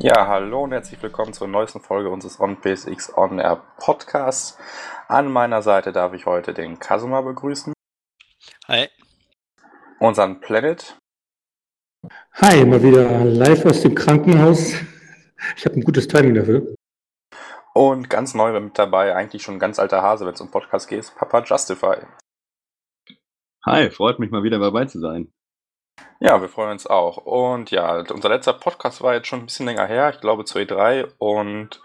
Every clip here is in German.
Ja, hallo und herzlich willkommen zur neuesten Folge unseres OnPSX On Air Podcasts. An meiner Seite darf ich heute den Kasuma begrüßen. Hi. Unseren Planet. Hi, mal wieder live aus dem Krankenhaus. Ich habe ein gutes Timing dafür. Und ganz neu mit dabei, eigentlich schon ein ganz alter Hase, wenn es um Podcast geht, Papa Justify. Hi, freut mich mal wieder dabei zu sein. Ja, wir freuen uns auch. Und ja, unser letzter Podcast war jetzt schon ein bisschen länger her, ich glaube zur E3. Und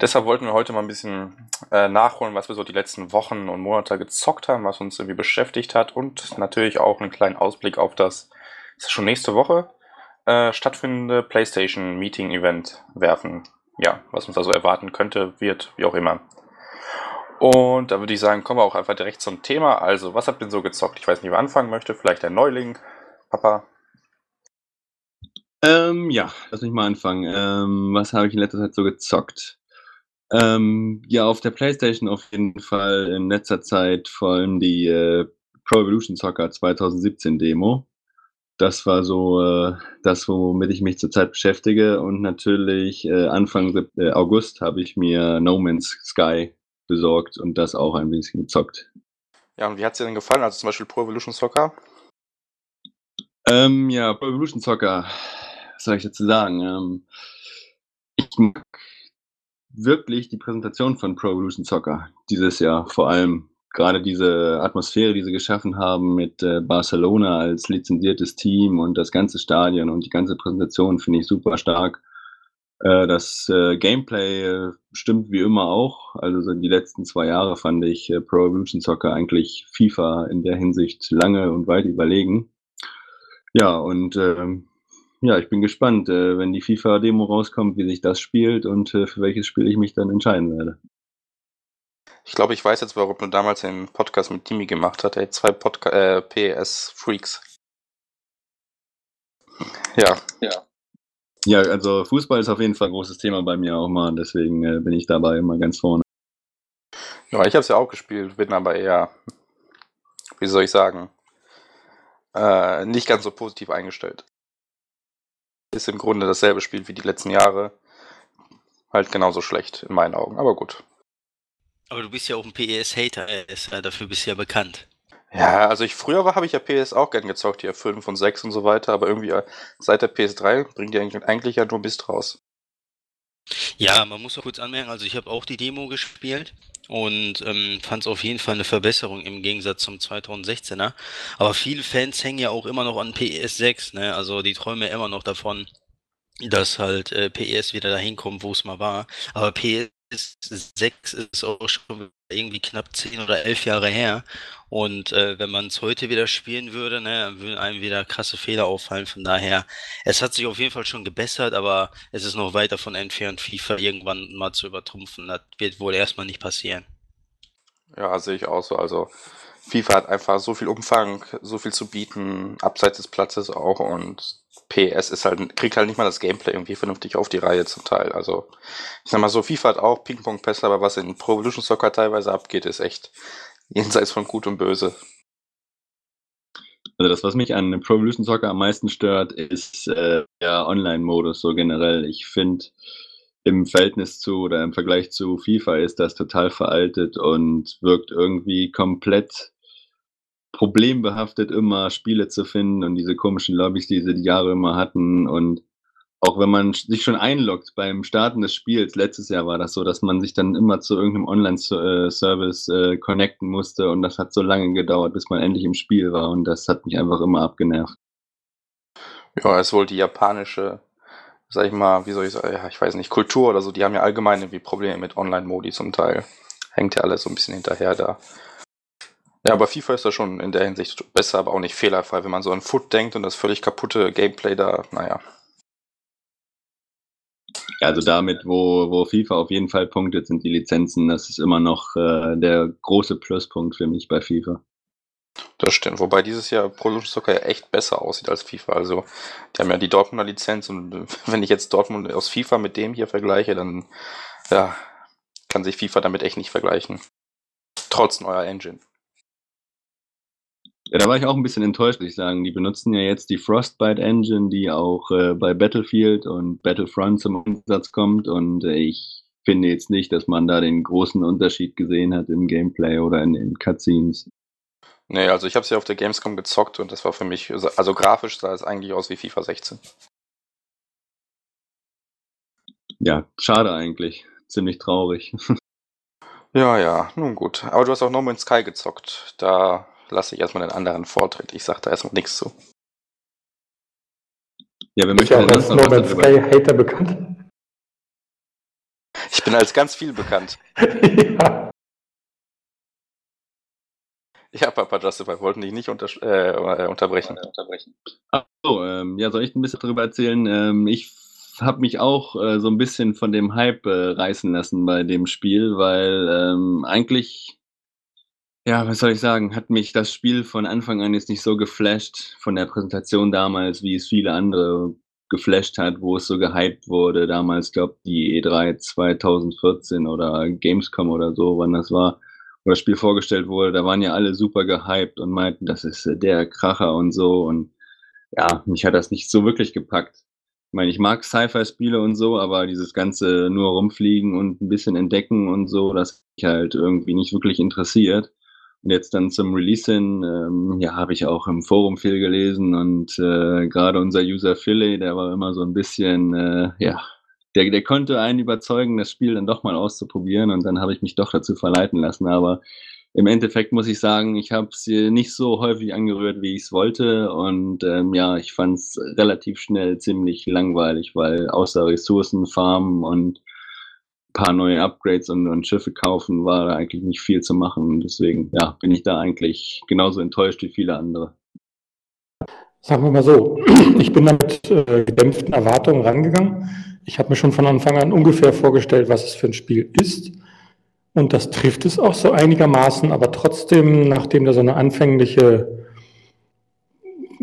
deshalb wollten wir heute mal ein bisschen äh, nachholen, was wir so die letzten Wochen und Monate gezockt haben, was uns irgendwie beschäftigt hat. Und natürlich auch einen kleinen Ausblick auf das, ist schon nächste Woche, äh, stattfindende PlayStation Meeting Event werfen. Ja, was uns also erwarten könnte, wird, wie auch immer. Und da würde ich sagen, kommen wir auch einfach direkt zum Thema. Also, was habt ihr so gezockt? Ich weiß nicht, wer anfangen möchte. Vielleicht der Neuling, Papa. Ähm, ja, lass mich mal anfangen. Ähm, was habe ich in letzter Zeit so gezockt? Ähm, ja, auf der Playstation auf jeden Fall in letzter Zeit vor allem die äh, Pro Evolution Soccer 2017 Demo. Das war so äh, das, womit ich mich zurzeit beschäftige. Und natürlich äh, Anfang äh, August habe ich mir No Man's Sky besorgt und das auch ein bisschen gezockt. Ja, und wie hat es dir denn gefallen? Also zum Beispiel Pro Evolution Soccer? Ähm, ja, Pro Evolution Soccer, was soll ich dazu sagen? Ähm, ich mag wirklich die Präsentation von Pro Evolution Soccer dieses Jahr, vor allem gerade diese Atmosphäre, die sie geschaffen haben mit äh, Barcelona als lizenziertes Team und das ganze Stadion und die ganze Präsentation finde ich super stark. Äh, das äh, Gameplay äh, stimmt wie immer auch. Also so die letzten zwei Jahre fand ich Pro Evolution Soccer eigentlich FIFA in der Hinsicht lange und weit überlegen. Ja, und ähm, ja, ich bin gespannt, äh, wenn die FIFA-Demo rauskommt, wie sich das spielt und äh, für welches Spiel ich mich dann entscheiden werde. Ich glaube, ich weiß jetzt, warum du damals den Podcast mit Timmy gemacht hast. Ey, zwei Podca äh, PS-Freaks. Ja. Ja. Ja, also Fußball ist auf jeden Fall ein großes Thema bei mir auch mal, deswegen äh, bin ich dabei immer ganz vorne. Ja, ich habe es ja auch gespielt, bin aber eher, wie soll ich sagen, äh, nicht ganz so positiv eingestellt. Ist im Grunde dasselbe Spiel wie die letzten Jahre. Halt genauso schlecht in meinen Augen, aber gut. Aber du bist ja auch ein PES-Hater, äh, dafür bist du ja bekannt. Ja, also ich früher war, habe ich ja PS auch gern gezockt, hier 5 und 6 und so weiter, aber irgendwie äh, seit der PS3 bringt die eigentlich, eigentlich ja nur Mist raus. Ja, man muss auch kurz anmerken, also ich habe auch die Demo gespielt und ähm, fand es auf jeden Fall eine Verbesserung im Gegensatz zum 2016er. Aber viele Fans hängen ja auch immer noch an PS6, ne? Also die träumen ja immer noch davon, dass halt äh, PS wieder dahin kommt, wo es mal war. Aber PS6 ist auch schon irgendwie knapp 10 oder 11 Jahre her. Und äh, wenn man es heute wieder spielen würde, ne, dann würden einem wieder krasse Fehler auffallen. Von daher, es hat sich auf jeden Fall schon gebessert, aber es ist noch weit davon entfernt, FIFA irgendwann mal zu übertrumpfen. Das wird wohl erstmal nicht passieren. Ja, sehe ich auch so. Also FIFA hat einfach so viel Umfang, so viel zu bieten, abseits des Platzes auch und PS ist halt, kriegt halt nicht mal das Gameplay irgendwie vernünftig auf die Reihe zum Teil. Also, ich sag mal so, FIFA hat auch Ping-Pong-Pässe, aber was in Pro Evolution Soccer teilweise abgeht, ist echt jenseits von Gut und Böse. Also das, was mich an Pro Evolution Soccer am meisten stört, ist äh, der Online-Modus so generell. Ich finde, im Verhältnis zu oder im Vergleich zu FIFA ist das total veraltet und wirkt irgendwie komplett problembehaftet, immer Spiele zu finden und diese komischen Lobbys, die sie die Jahre immer hatten und auch wenn man sich schon einloggt beim Starten des Spiels, letztes Jahr war das so, dass man sich dann immer zu irgendeinem Online-Service äh, connecten musste und das hat so lange gedauert, bis man endlich im Spiel war und das hat mich einfach immer abgenervt. Ja, es ist wohl die japanische, sag ich mal, wie soll ich sagen, ja, ich weiß nicht, Kultur oder so, die haben ja allgemein irgendwie Probleme mit Online-Modi zum Teil. Hängt ja alles so ein bisschen hinterher da. Ja, aber FIFA ist da schon in der Hinsicht besser, aber auch nicht fehlerfrei, wenn man so an Foot denkt und das völlig kaputte Gameplay da, naja. Also damit, wo, wo FIFA auf jeden Fall punktet, sind die Lizenzen. Das ist immer noch äh, der große Pluspunkt für mich bei FIFA. Das stimmt, wobei dieses Jahr Pro Evolution Soccer ja echt besser aussieht als FIFA. Also, die haben ja die Dortmunder Lizenz und wenn ich jetzt Dortmund aus FIFA mit dem hier vergleiche, dann ja, kann sich FIFA damit echt nicht vergleichen. Trotz neuer Engine. Ja, da war ich auch ein bisschen enttäuscht, muss ich sagen. Die benutzen ja jetzt die Frostbite Engine, die auch äh, bei Battlefield und Battlefront zum Einsatz kommt. Und äh, ich finde jetzt nicht, dass man da den großen Unterschied gesehen hat im Gameplay oder in den Cutscenes. Nee, also ich habe sie ja auf der Gamescom gezockt und das war für mich, also grafisch sah es eigentlich aus wie FIFA 16. Ja, schade eigentlich. Ziemlich traurig. Ja, ja, nun gut. Aber du hast auch No Man's Sky gezockt. Da lasse ich erstmal den anderen Vortritt. Ich sage da erstmal nichts zu. Ja, wir möchten ja als No Man's Sky Hater bekannt. Ich bin als ganz viel bekannt. ja. Ja, Papa Justin, wir wollten dich nicht unter, äh, unterbrechen. Achso, ähm, ja, soll ich ein bisschen darüber erzählen? Ähm, ich habe mich auch äh, so ein bisschen von dem Hype äh, reißen lassen bei dem Spiel, weil ähm, eigentlich, ja, was soll ich sagen, hat mich das Spiel von Anfang an jetzt nicht so geflasht von der Präsentation damals, wie es viele andere geflasht hat, wo es so gehypt wurde. Damals, glaube die E3 2014 oder Gamescom oder so, wann das war, wo das Spiel vorgestellt wurde, da waren ja alle super gehypt und meinten, das ist äh, der Kracher und so. Und ja, mich hat das nicht so wirklich gepackt. Ich meine, ich mag Sci-Fi-Spiele und so, aber dieses ganze nur rumfliegen und ein bisschen entdecken und so, das mich halt irgendwie nicht wirklich interessiert. Und jetzt dann zum Release hin, ähm, ja, habe ich auch im Forum viel gelesen und äh, gerade unser User Philly, der war immer so ein bisschen, äh, ja, der, der konnte einen überzeugen, das Spiel dann doch mal auszuprobieren und dann habe ich mich doch dazu verleiten lassen. Aber im Endeffekt muss ich sagen, ich habe es nicht so häufig angerührt, wie ich es wollte. Und ähm, ja, ich fand es relativ schnell ziemlich langweilig, weil außer Ressourcen farmen und paar neue Upgrades und, und Schiffe kaufen, war da eigentlich nicht viel zu machen. Deswegen ja, bin ich da eigentlich genauso enttäuscht wie viele andere. Sagen wir mal so, ich bin da mit äh, gedämpften Erwartungen rangegangen. Ich habe mir schon von Anfang an ungefähr vorgestellt, was es für ein Spiel ist. Und das trifft es auch so einigermaßen, aber trotzdem, nachdem da so eine anfängliche,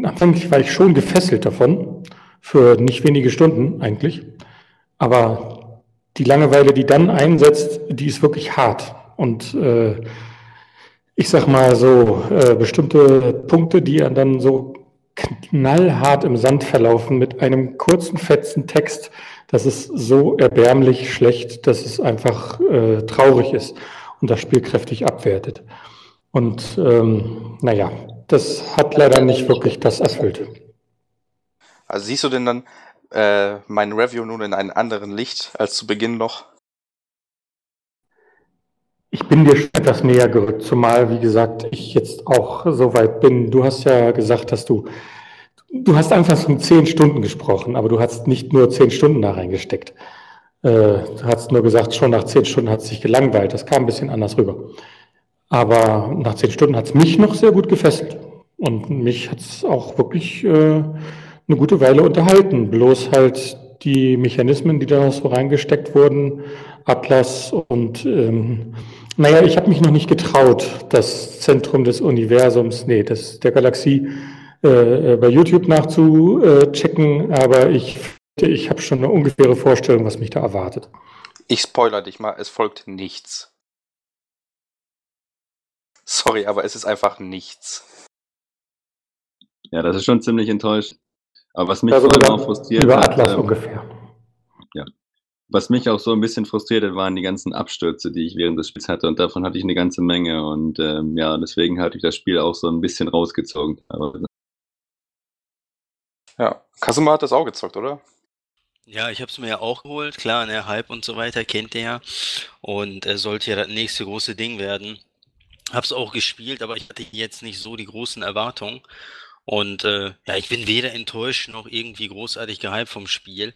anfänglich war ich schon gefesselt davon, für nicht wenige Stunden eigentlich. Aber die Langeweile, die dann einsetzt, die ist wirklich hart. Und äh, ich sag mal so, äh, bestimmte Punkte, die dann so knallhart im Sand verlaufen mit einem kurzen, fetzen Text, das ist so erbärmlich schlecht, dass es einfach äh, traurig ist und das Spiel kräftig abwertet. Und ähm, naja, das hat leider nicht wirklich das erfüllt. Also siehst du denn dann äh, mein Review nun in einem anderen Licht als zu Beginn noch? Ich bin dir schon etwas näher gerückt, zumal, wie gesagt, ich jetzt auch so weit bin. Du hast ja gesagt, dass du Du hast einfach von zehn Stunden gesprochen, aber du hast nicht nur zehn Stunden da reingesteckt. Äh, du hast nur gesagt, schon nach zehn Stunden hat es sich gelangweilt. Das kam ein bisschen anders rüber. Aber nach zehn Stunden hat es mich noch sehr gut gefesselt. Und mich hat es auch wirklich äh, eine gute Weile unterhalten. Bloß halt die Mechanismen, die da so reingesteckt wurden, Atlas und ähm, naja, ich habe mich noch nicht getraut, das Zentrum des Universums, nee, das, der Galaxie äh, äh, bei YouTube nachzuchecken, aber ich, ich habe schon eine ungefähre Vorstellung, was mich da erwartet. Ich spoiler dich mal, es folgt nichts. Sorry, aber es ist einfach nichts. Ja, das ist schon ziemlich enttäuscht. Aber was mich also vor allem auch frustriert über hat, Atlas ähm, ungefähr. Ja. Was mich auch so ein bisschen frustriert hat, waren die ganzen Abstürze, die ich während des Spiels hatte. Und davon hatte ich eine ganze Menge. Und ähm, ja, deswegen hatte ich das Spiel auch so ein bisschen rausgezogen. Aber ja, Kasuma hat das auch gezockt, oder? Ja, ich habe es mir ja auch geholt. Klar, ne, Hype und so weiter kennt ihr ja. Und er sollte ja das nächste große Ding werden. Hab's auch gespielt, aber ich hatte jetzt nicht so die großen Erwartungen. Und äh, ja, ich bin weder enttäuscht noch irgendwie großartig gehypt vom Spiel.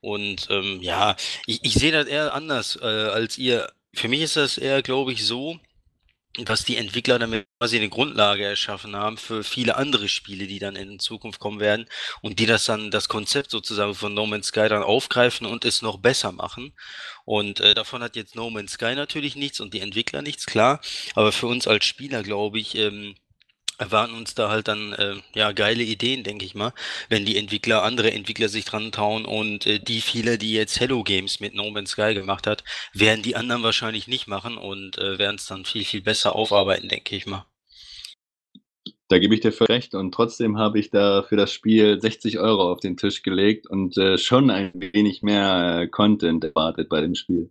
Und ähm, ja, ich, ich sehe das eher anders äh, als ihr. Für mich ist das eher, glaube ich, so, dass die Entwickler damit quasi eine Grundlage erschaffen haben für viele andere Spiele, die dann in Zukunft kommen werden und die das dann das Konzept sozusagen von No Man's Sky dann aufgreifen und es noch besser machen. Und äh, davon hat jetzt No Man's Sky natürlich nichts und die Entwickler nichts, klar. Aber für uns als Spieler, glaube ich, ähm, erwarten uns da halt dann äh, ja geile Ideen, denke ich mal, wenn die Entwickler, andere Entwickler sich dran tauen und äh, die viele, die jetzt Hello Games mit No Man's Sky gemacht hat, werden die anderen wahrscheinlich nicht machen und äh, werden es dann viel, viel besser aufarbeiten, denke ich mal. Da gebe ich dir für recht und trotzdem habe ich da für das Spiel 60 Euro auf den Tisch gelegt und äh, schon ein wenig mehr äh, Content erwartet bei dem Spiel.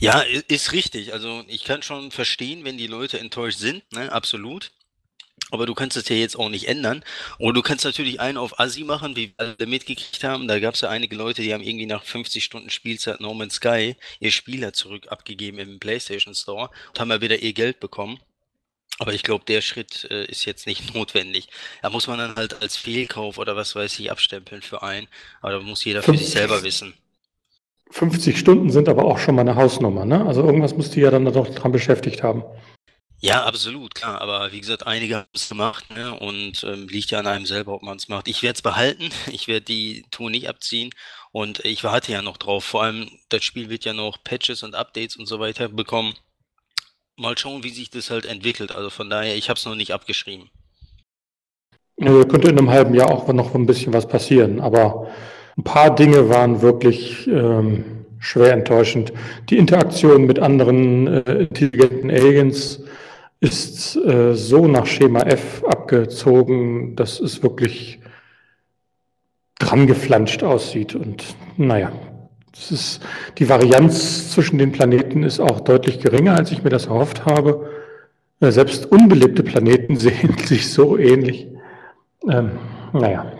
Ja, ist richtig. Also ich kann schon verstehen, wenn die Leute enttäuscht sind, ne? absolut. Aber du kannst es ja jetzt auch nicht ändern. Oder du kannst natürlich einen auf Assi machen, wie wir alle mitgekriegt haben. Da gab es ja einige Leute, die haben irgendwie nach 50 Stunden Spielzeit No Man's Sky ihr Spieler zurück abgegeben im PlayStation Store und haben ja wieder ihr Geld bekommen. Aber ich glaube, der Schritt äh, ist jetzt nicht notwendig. Da muss man dann halt als Fehlkauf oder was weiß ich abstempeln für einen. Aber da muss jeder für sich selber wissen. 50 Stunden sind aber auch schon mal eine Hausnummer, ne? Also irgendwas musst du ja dann doch dran beschäftigt haben. Ja, absolut, klar. Aber wie gesagt, einige haben es gemacht ne? und ähm, liegt ja an einem selber, ob man es macht. Ich werde es behalten. Ich werde die Tour nicht abziehen. Und ich warte ja noch drauf. Vor allem, das Spiel wird ja noch Patches und Updates und so weiter bekommen. Mal schauen, wie sich das halt entwickelt. Also von daher, ich habe es noch nicht abgeschrieben. Ja, könnte in einem halben Jahr auch noch ein bisschen was passieren. Aber ein paar Dinge waren wirklich ähm, schwer enttäuschend. Die Interaktion mit anderen äh, intelligenten Aliens ist äh, so nach Schema F abgezogen, dass es wirklich dran geflanscht aussieht. Und naja, das ist, die Varianz zwischen den Planeten ist auch deutlich geringer, als ich mir das erhofft habe. Äh, selbst unbelebte Planeten sehen sich so ähnlich. Ähm, naja,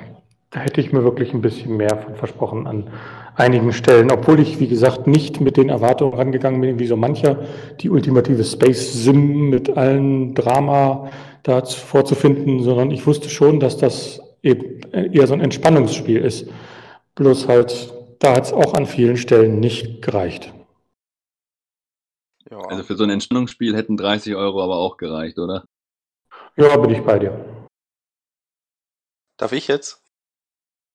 da hätte ich mir wirklich ein bisschen mehr von versprochen an einigen Stellen, obwohl ich, wie gesagt, nicht mit den Erwartungen rangegangen bin, wie so mancher, die ultimative Space-Sim mit allen Drama da vorzufinden, sondern ich wusste schon, dass das eben eher so ein Entspannungsspiel ist. Bloß halt, da hat es auch an vielen Stellen nicht gereicht. Ja. Also für so ein Entspannungsspiel hätten 30 Euro aber auch gereicht, oder? Ja, bin ich bei dir. Darf ich jetzt?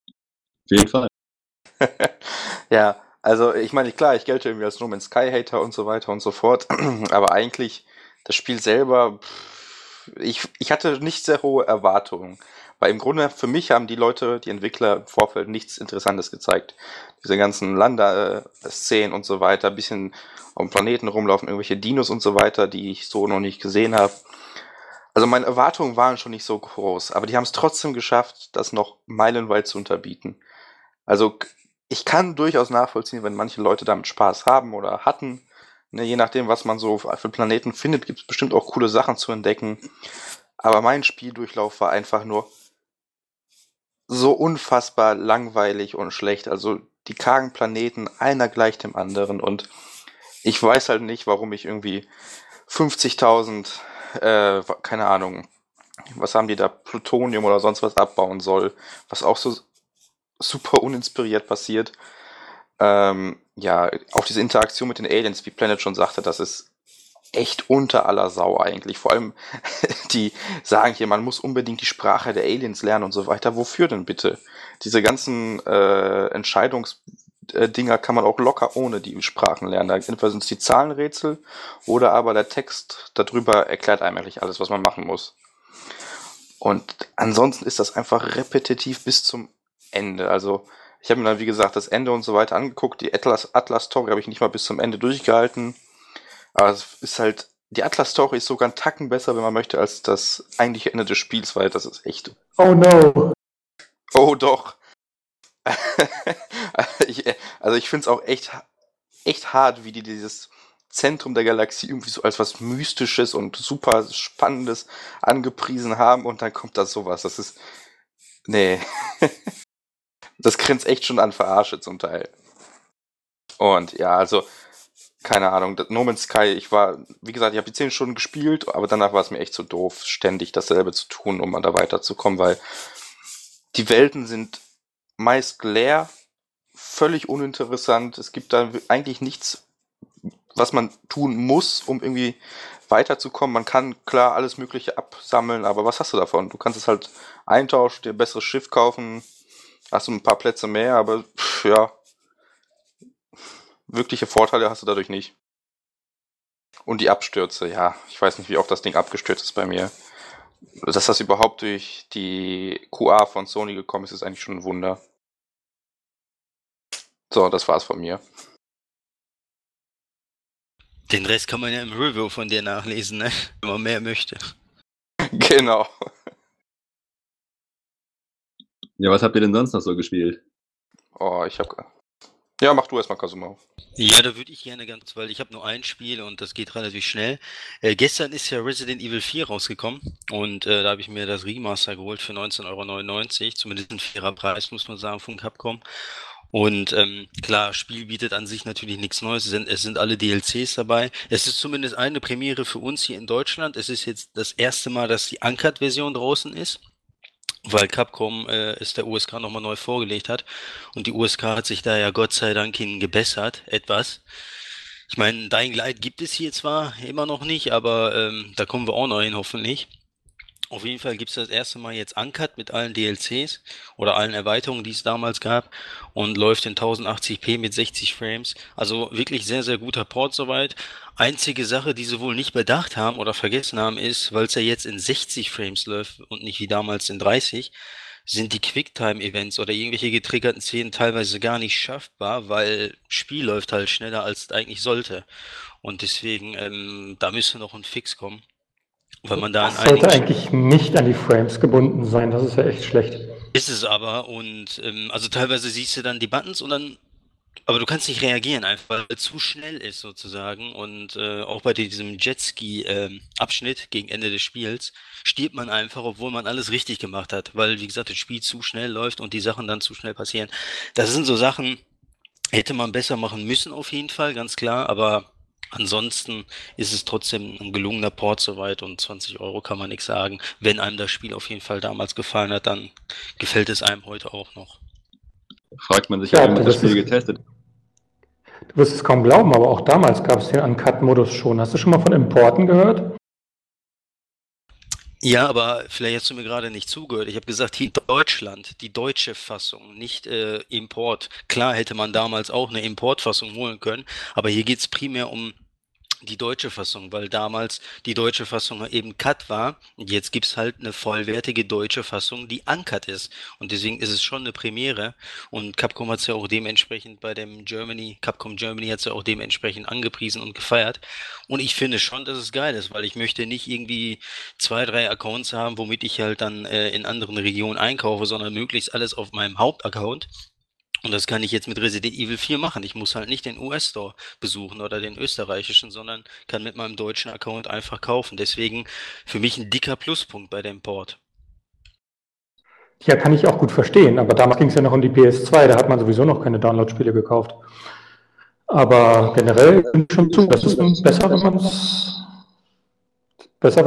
Auf jeden Fall. ja, also ich meine, klar, ich gelte irgendwie als No Man's Sky Hater und so weiter und so fort, aber eigentlich das Spiel selber, ich, ich hatte nicht sehr hohe Erwartungen. Weil im Grunde für mich haben die Leute, die Entwickler im Vorfeld nichts Interessantes gezeigt. Diese ganzen Lander-Szenen und so weiter, bisschen dem Planeten rumlaufen, irgendwelche Dinos und so weiter, die ich so noch nicht gesehen habe. Also meine Erwartungen waren schon nicht so groß, aber die haben es trotzdem geschafft, das noch meilenweit zu unterbieten. Also ich kann durchaus nachvollziehen, wenn manche Leute damit Spaß haben oder hatten. Ne, je nachdem, was man so für Planeten findet, gibt es bestimmt auch coole Sachen zu entdecken. Aber mein Spieldurchlauf war einfach nur so unfassbar langweilig und schlecht. Also die kargen Planeten, einer gleich dem anderen. Und ich weiß halt nicht, warum ich irgendwie 50.000, äh, keine Ahnung, was haben die da, Plutonium oder sonst was abbauen soll, was auch so super uninspiriert passiert. Ähm, ja, auch diese Interaktion mit den Aliens, wie Planet schon sagte, das ist echt unter aller Sau eigentlich. Vor allem, die sagen hier, man muss unbedingt die Sprache der Aliens lernen und so weiter. Wofür denn bitte? Diese ganzen äh, Entscheidungsdinger kann man auch locker ohne die Sprachen lernen. Entweder sind es die Zahlenrätsel oder aber der Text darüber erklärt einem eigentlich alles, was man machen muss. Und ansonsten ist das einfach repetitiv bis zum Ende. Also ich habe mir dann, wie gesagt, das Ende und so weiter angeguckt. Die Atlas, Atlas Story habe ich nicht mal bis zum Ende durchgehalten. Aber es ist halt, die Atlas Story ist sogar einen Tacken besser, wenn man möchte, als das eigentliche Ende des Spiels, weil das ist echt. Oh no! Oh doch! also ich finde es auch echt, echt hart, wie die dieses Zentrum der Galaxie irgendwie so als was Mystisches und super Spannendes angepriesen haben und dann kommt da sowas. Das ist. Nee. das grenzt echt schon an Verarsche zum Teil. Und ja, also, keine Ahnung, No Man's Sky, ich war, wie gesagt, ich habe die 10 Stunden gespielt, aber danach war es mir echt so doof, ständig dasselbe zu tun, um da weiterzukommen, weil die Welten sind meist leer, völlig uninteressant. Es gibt da eigentlich nichts, was man tun muss, um irgendwie weiterzukommen. Man kann klar alles Mögliche absammeln, aber was hast du davon? Du kannst es halt eintauschen, dir ein besseres Schiff kaufen, hast du ein paar Plätze mehr, aber pff, ja, wirkliche Vorteile hast du dadurch nicht. Und die Abstürze, ja, ich weiß nicht, wie oft das Ding abgestürzt ist bei mir. Dass das überhaupt durch die QA von Sony gekommen ist, ist eigentlich schon ein Wunder. So, das war's von mir. Den Rest kann man ja im Review von dir nachlesen, ne? wenn man mehr möchte. Genau. Ja, was habt ihr denn sonst noch so gespielt? Oh, ich hab. Ja, mach du erstmal, Kasuma. Ja, da würde ich gerne ganz, weil ich habe nur ein Spiel und das geht relativ schnell. Äh, gestern ist ja Resident Evil 4 rausgekommen und äh, da habe ich mir das Remaster geholt für 19,99 Euro. Zumindest ein fairer Preis, muss man sagen, von Capcom. Und ähm, klar, Spiel bietet an sich natürlich nichts Neues. Es sind, es sind alle DLCs dabei. Es ist zumindest eine Premiere für uns hier in Deutschland. Es ist jetzt das erste Mal, dass die Uncut-Version draußen ist weil Capcom äh, es der USK nochmal neu vorgelegt hat. Und die USK hat sich da ja Gott sei Dank hin gebessert, etwas. Ich meine, Dying Light gibt es hier zwar immer noch nicht, aber ähm, da kommen wir auch noch hin, hoffentlich. Auf jeden Fall gibt's das erste Mal jetzt Uncut mit allen DLCs oder allen Erweiterungen, die es damals gab und läuft in 1080p mit 60 Frames. Also wirklich sehr, sehr guter Port soweit. Einzige Sache, die sie wohl nicht bedacht haben oder vergessen haben, ist, weil es ja jetzt in 60 Frames läuft und nicht wie damals in 30, sind die Quicktime-Events oder irgendwelche getriggerten Szenen teilweise gar nicht schaffbar, weil Spiel läuft halt schneller als es eigentlich sollte. Und deswegen, ähm, da müsste noch ein Fix kommen. Weil man da das sollte eigentlich nicht an die Frames gebunden sein, das ist ja echt schlecht. Ist es aber und ähm, also teilweise siehst du dann die Buttons und dann, aber du kannst nicht reagieren einfach, weil es zu schnell ist sozusagen und äh, auch bei diesem Jetski-Abschnitt ähm, gegen Ende des Spiels stirbt man einfach, obwohl man alles richtig gemacht hat, weil wie gesagt das Spiel zu schnell läuft und die Sachen dann zu schnell passieren. Das sind so Sachen, hätte man besser machen müssen auf jeden Fall, ganz klar, aber Ansonsten ist es trotzdem ein gelungener Port soweit und 20 Euro kann man nichts sagen. Wenn einem das Spiel auf jeden Fall damals gefallen hat, dann gefällt es einem heute auch noch. Fragt man sich ja, warum das Spiel getestet. Du wirst es kaum glauben, aber auch damals gab es den Uncut-Modus schon. Hast du schon mal von Importen gehört? Ja, aber vielleicht hast du mir gerade nicht zugehört. Ich habe gesagt, hier Deutschland, die deutsche Fassung, nicht äh, Import. Klar hätte man damals auch eine Importfassung holen können, aber hier geht's primär um die deutsche Fassung, weil damals die deutsche Fassung eben Cut war. Und jetzt gibt's halt eine vollwertige deutsche Fassung, die uncut ist. Und deswegen ist es schon eine Premiere. Und Capcom hat's ja auch dementsprechend bei dem Germany, Capcom Germany hat's ja auch dementsprechend angepriesen und gefeiert. Und ich finde schon, dass es geil ist, weil ich möchte nicht irgendwie zwei, drei Accounts haben, womit ich halt dann äh, in anderen Regionen einkaufe, sondern möglichst alles auf meinem Hauptaccount und das kann ich jetzt mit Resident Evil 4 machen. Ich muss halt nicht den US-Store besuchen oder den österreichischen, sondern kann mit meinem deutschen Account einfach kaufen. Deswegen für mich ein dicker Pluspunkt bei dem Port. Ja, kann ich auch gut verstehen. Aber damals ging es ja noch um die PS2. Da hat man sowieso noch keine Download-Spiele gekauft. Aber generell bin ich schon zu. Das ist besser, wenn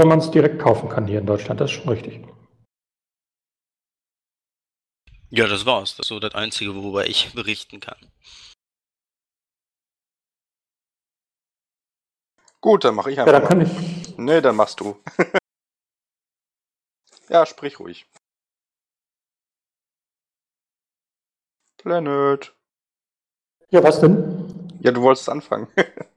man es direkt kaufen kann hier in Deutschland. Das ist schon richtig. Ja, das war's. Das ist so das Einzige, worüber ich berichten kann. Gut, dann mache ich einfach. Ja, dann kann ich. Nee, dann machst du. ja, sprich ruhig. Planet. Ja, was denn? Ja, du wolltest anfangen.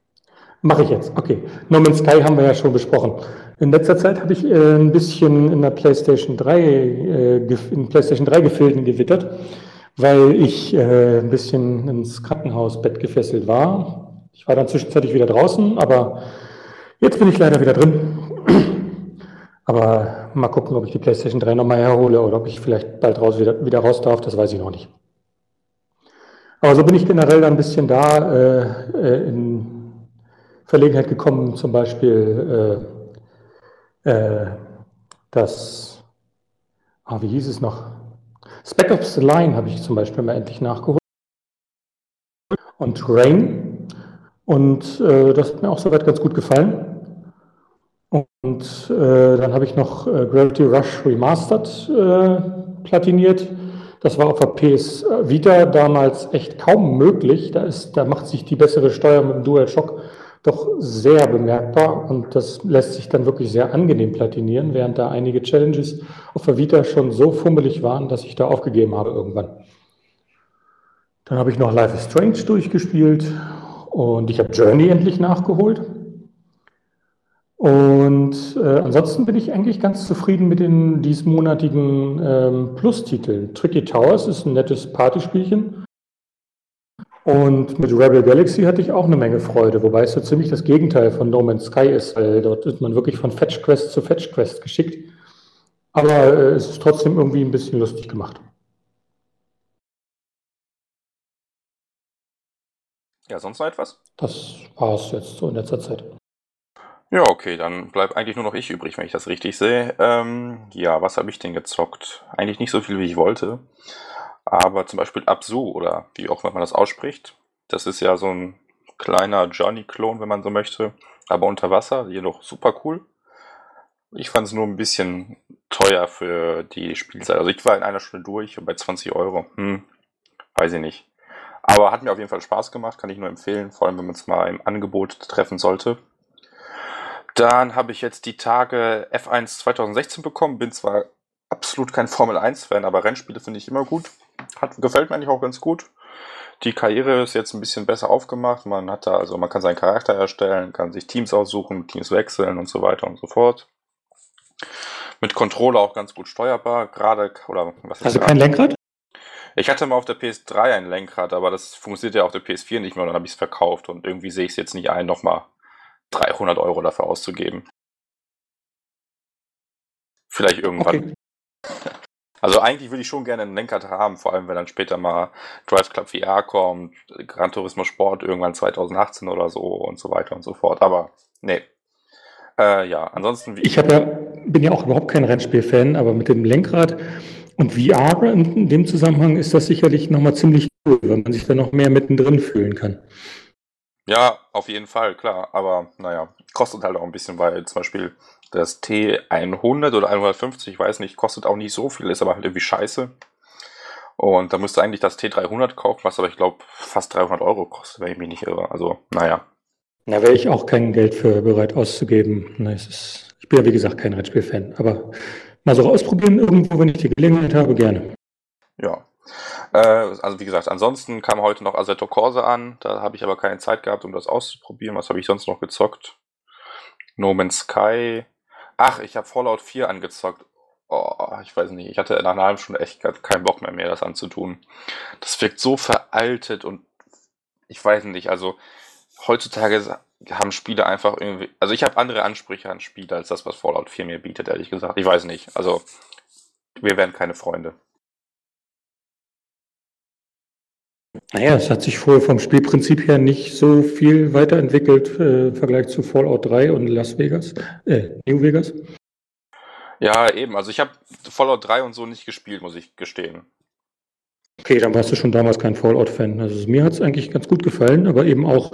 Mache ich jetzt. Okay. No Man's Sky haben wir ja schon besprochen. In letzter Zeit habe ich äh, ein bisschen in der PlayStation 3, äh, in PlayStation 3 Gefilden gewittert, weil ich äh, ein bisschen ins Krankenhausbett gefesselt war. Ich war dann zwischenzeitlich wieder draußen, aber jetzt bin ich leider wieder drin. aber mal gucken, ob ich die PlayStation 3 nochmal herhole oder ob ich vielleicht bald raus, wieder, wieder raus darf, das weiß ich noch nicht. Aber so bin ich generell ein bisschen da äh, äh in Verlegenheit gekommen, zum Beispiel äh, äh, das, ah, wie hieß es noch? Spec Ops The Line habe ich zum Beispiel mal endlich nachgeholt. Und Rain. Und äh, das hat mir auch soweit ganz gut gefallen. Und äh, dann habe ich noch äh, Gravity Rush Remastered äh, platiniert. Das war auf der PS Vita damals echt kaum möglich. Da, ist, da macht sich die bessere Steuer mit dem DualShock doch sehr bemerkbar und das lässt sich dann wirklich sehr angenehm platinieren, während da einige Challenges auf der Vita schon so fummelig waren, dass ich da aufgegeben habe irgendwann. Dann habe ich noch Life is Strange durchgespielt und ich habe Journey endlich nachgeholt. Und äh, ansonsten bin ich eigentlich ganz zufrieden mit den diesmonatigen ähm, Plus-Titeln. Tricky Towers ist ein nettes Partyspielchen. Und mit Rebel Galaxy hatte ich auch eine Menge Freude, wobei es so ziemlich das Gegenteil von No Man's Sky ist, weil dort ist man wirklich von Fetch Quest zu Fetch Quest geschickt. Aber äh, es ist trotzdem irgendwie ein bisschen lustig gemacht. Ja, sonst noch etwas? Das war es jetzt so in letzter Zeit. Ja, okay, dann bleibt eigentlich nur noch ich übrig, wenn ich das richtig sehe. Ähm, ja, was habe ich denn gezockt? Eigentlich nicht so viel, wie ich wollte. Aber zum Beispiel Absu oder wie auch immer man das ausspricht. Das ist ja so ein kleiner Journey-Klon, wenn man so möchte. Aber unter Wasser, jedoch super cool. Ich fand es nur ein bisschen teuer für die Spielzeit. Also ich war in einer Stunde durch und bei 20 Euro. Hm, weiß ich nicht. Aber hat mir auf jeden Fall Spaß gemacht, kann ich nur empfehlen, vor allem wenn man es mal im Angebot treffen sollte. Dann habe ich jetzt die Tage F1 2016 bekommen, bin zwar absolut kein Formel 1-Fan, aber Rennspiele finde ich immer gut. Hat, gefällt mir eigentlich auch ganz gut. Die Karriere ist jetzt ein bisschen besser aufgemacht. Man hat da, also man kann seinen Charakter erstellen, kann sich Teams aussuchen, Teams wechseln und so weiter und so fort. Mit Controller auch ganz gut steuerbar, gerade, oder was ist Also kein Lenkrad? Ich hatte mal auf der PS3 ein Lenkrad, aber das funktioniert ja auf der PS4 nicht mehr und dann habe ich es verkauft und irgendwie sehe ich es jetzt nicht ein, nochmal 300 Euro dafür auszugeben. Vielleicht irgendwann. Okay. Also eigentlich würde ich schon gerne einen Lenkrad haben, vor allem wenn dann später mal Drive Club VR kommt, Gran Turismo Sport irgendwann 2018 oder so und so weiter und so fort. Aber nee. Äh, ja, ansonsten. Ich ja, bin ja auch überhaupt kein Rennspiel-Fan, aber mit dem Lenkrad und VR in dem Zusammenhang ist das sicherlich nochmal ziemlich cool, weil man sich da noch mehr mittendrin fühlen kann. Ja, auf jeden Fall, klar. Aber naja, kostet halt auch ein bisschen, weil zum Beispiel das T100 oder 150, ich weiß nicht, kostet auch nicht so viel, ist aber halt irgendwie scheiße. Und da müsste eigentlich das T300 kaufen, was aber ich glaube fast 300 Euro kostet, wenn ich mich nicht irre. Also, naja. Da wäre ich auch kein Geld für bereit auszugeben. Na, ist, ich bin ja wie gesagt kein Rennspiel-Fan, aber mal so ausprobieren irgendwo, wenn ich die Gelegenheit habe, gerne. Ja. Äh, also wie gesagt, ansonsten kam heute noch Assetto Corsa an. Da habe ich aber keine Zeit gehabt, um das auszuprobieren. Was habe ich sonst noch gezockt? No Man's Sky. Ach, ich habe Fallout 4 angezockt. Oh, ich weiß nicht. Ich hatte nach einer halben Stunde echt keinen Bock mehr, mehr das anzutun. Das wirkt so veraltet und ich weiß nicht. Also heutzutage haben Spiele einfach irgendwie. Also ich habe andere Ansprüche an Spiele als das, was Fallout 4 mir bietet, ehrlich gesagt. Ich weiß nicht. Also wir werden keine Freunde. Naja, es hat sich vorher vom Spielprinzip her nicht so viel weiterentwickelt äh, im Vergleich zu Fallout 3 und Las Vegas, äh, New Vegas. Ja, eben. Also ich habe Fallout 3 und so nicht gespielt, muss ich gestehen. Okay, dann warst du schon damals kein Fallout-Fan. Also mir hat es eigentlich ganz gut gefallen, aber eben auch,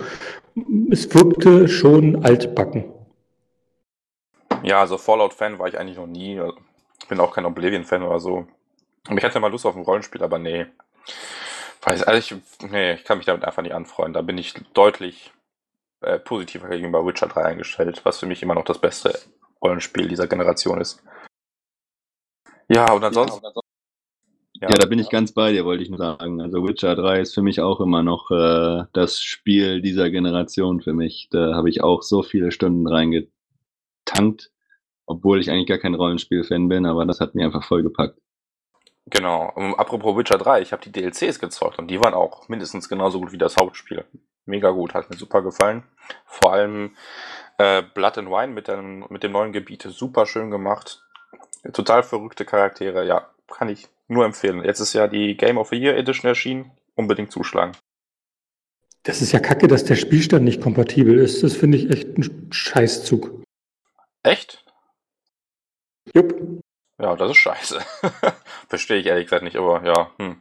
es wirkte schon altbacken. Ja, also Fallout-Fan war ich eigentlich noch nie. Ich bin auch kein Oblivion-Fan oder so. Ich hatte mal Lust auf ein Rollenspiel, aber nee. Weiß, also ich, nee, ich kann mich damit einfach nicht anfreunden. Da bin ich deutlich äh, positiver gegenüber Witcher 3 eingestellt, was für mich immer noch das beste Rollenspiel dieser Generation ist. Ja, und ansonsten. Ja, ja, da bin ich ganz bei dir, wollte ich nur sagen. Also Witcher 3 ist für mich auch immer noch äh, das Spiel dieser Generation für mich. Da habe ich auch so viele Stunden reingetankt, obwohl ich eigentlich gar kein Rollenspiel-Fan bin, aber das hat mir einfach voll gepackt. Genau. Und apropos Witcher 3, ich habe die DLCs gezockt und die waren auch mindestens genauso gut wie das Hauptspiel. Mega gut, hat mir super gefallen. Vor allem äh, Blood and Wine mit dem, mit dem neuen Gebiet, super schön gemacht. Total verrückte Charaktere, ja, kann ich nur empfehlen. Jetzt ist ja die Game of the Year Edition erschienen, unbedingt zuschlagen. Das ist ja kacke, dass der Spielstand nicht kompatibel ist. Das finde ich echt ein Scheißzug. Echt? Jupp. Ja, das ist scheiße. Verstehe ich ehrlich gesagt nicht, aber ja, hm.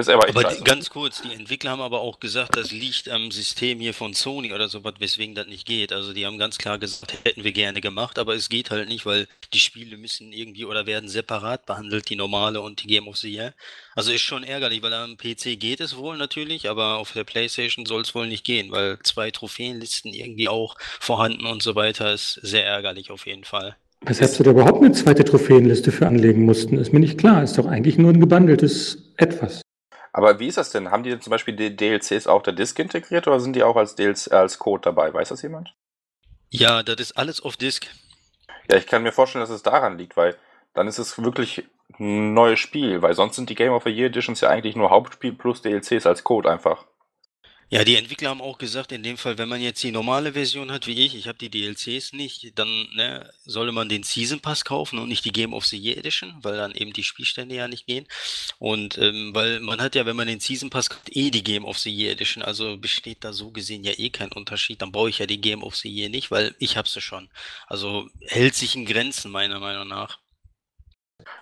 Ist aber echt aber die, ganz kurz, die Entwickler haben aber auch gesagt, das liegt am System hier von Sony oder sowas, weswegen das nicht geht. Also die haben ganz klar gesagt, hätten wir gerne gemacht, aber es geht halt nicht, weil die Spiele müssen irgendwie oder werden separat behandelt, die normale und die Game of the Year. Also ist schon ärgerlich, weil am PC geht es wohl natürlich, aber auf der Playstation soll es wohl nicht gehen, weil zwei Trophäenlisten irgendwie auch vorhanden und so weiter ist sehr ärgerlich auf jeden Fall. Weshalb sie da überhaupt eine zweite Trophäenliste für anlegen mussten, ist mir nicht klar. Ist doch eigentlich nur ein gebundeltes Etwas. Aber wie ist das denn? Haben die denn zum Beispiel die DLCs auch der Disk integriert oder sind die auch als, DLC, als Code dabei? Weiß das jemand? Ja, das ist alles auf Disk. Ja, ich kann mir vorstellen, dass es daran liegt, weil dann ist es wirklich ein neues Spiel, weil sonst sind die Game of the Year Editions ja eigentlich nur Hauptspiel plus DLCs als Code einfach. Ja, die Entwickler haben auch gesagt, in dem Fall, wenn man jetzt die normale Version hat wie ich, ich habe die DLCs nicht, dann ne, solle man den Season Pass kaufen und nicht die Game of the Year Edition, weil dann eben die Spielstände ja nicht gehen. Und ähm, weil man hat ja, wenn man den Season Pass kauft, eh die Game of the Year Edition, also besteht da so gesehen ja eh kein Unterschied. Dann brauche ich ja die Game of the Year nicht, weil ich habe sie schon. Also hält sich in Grenzen meiner Meinung nach.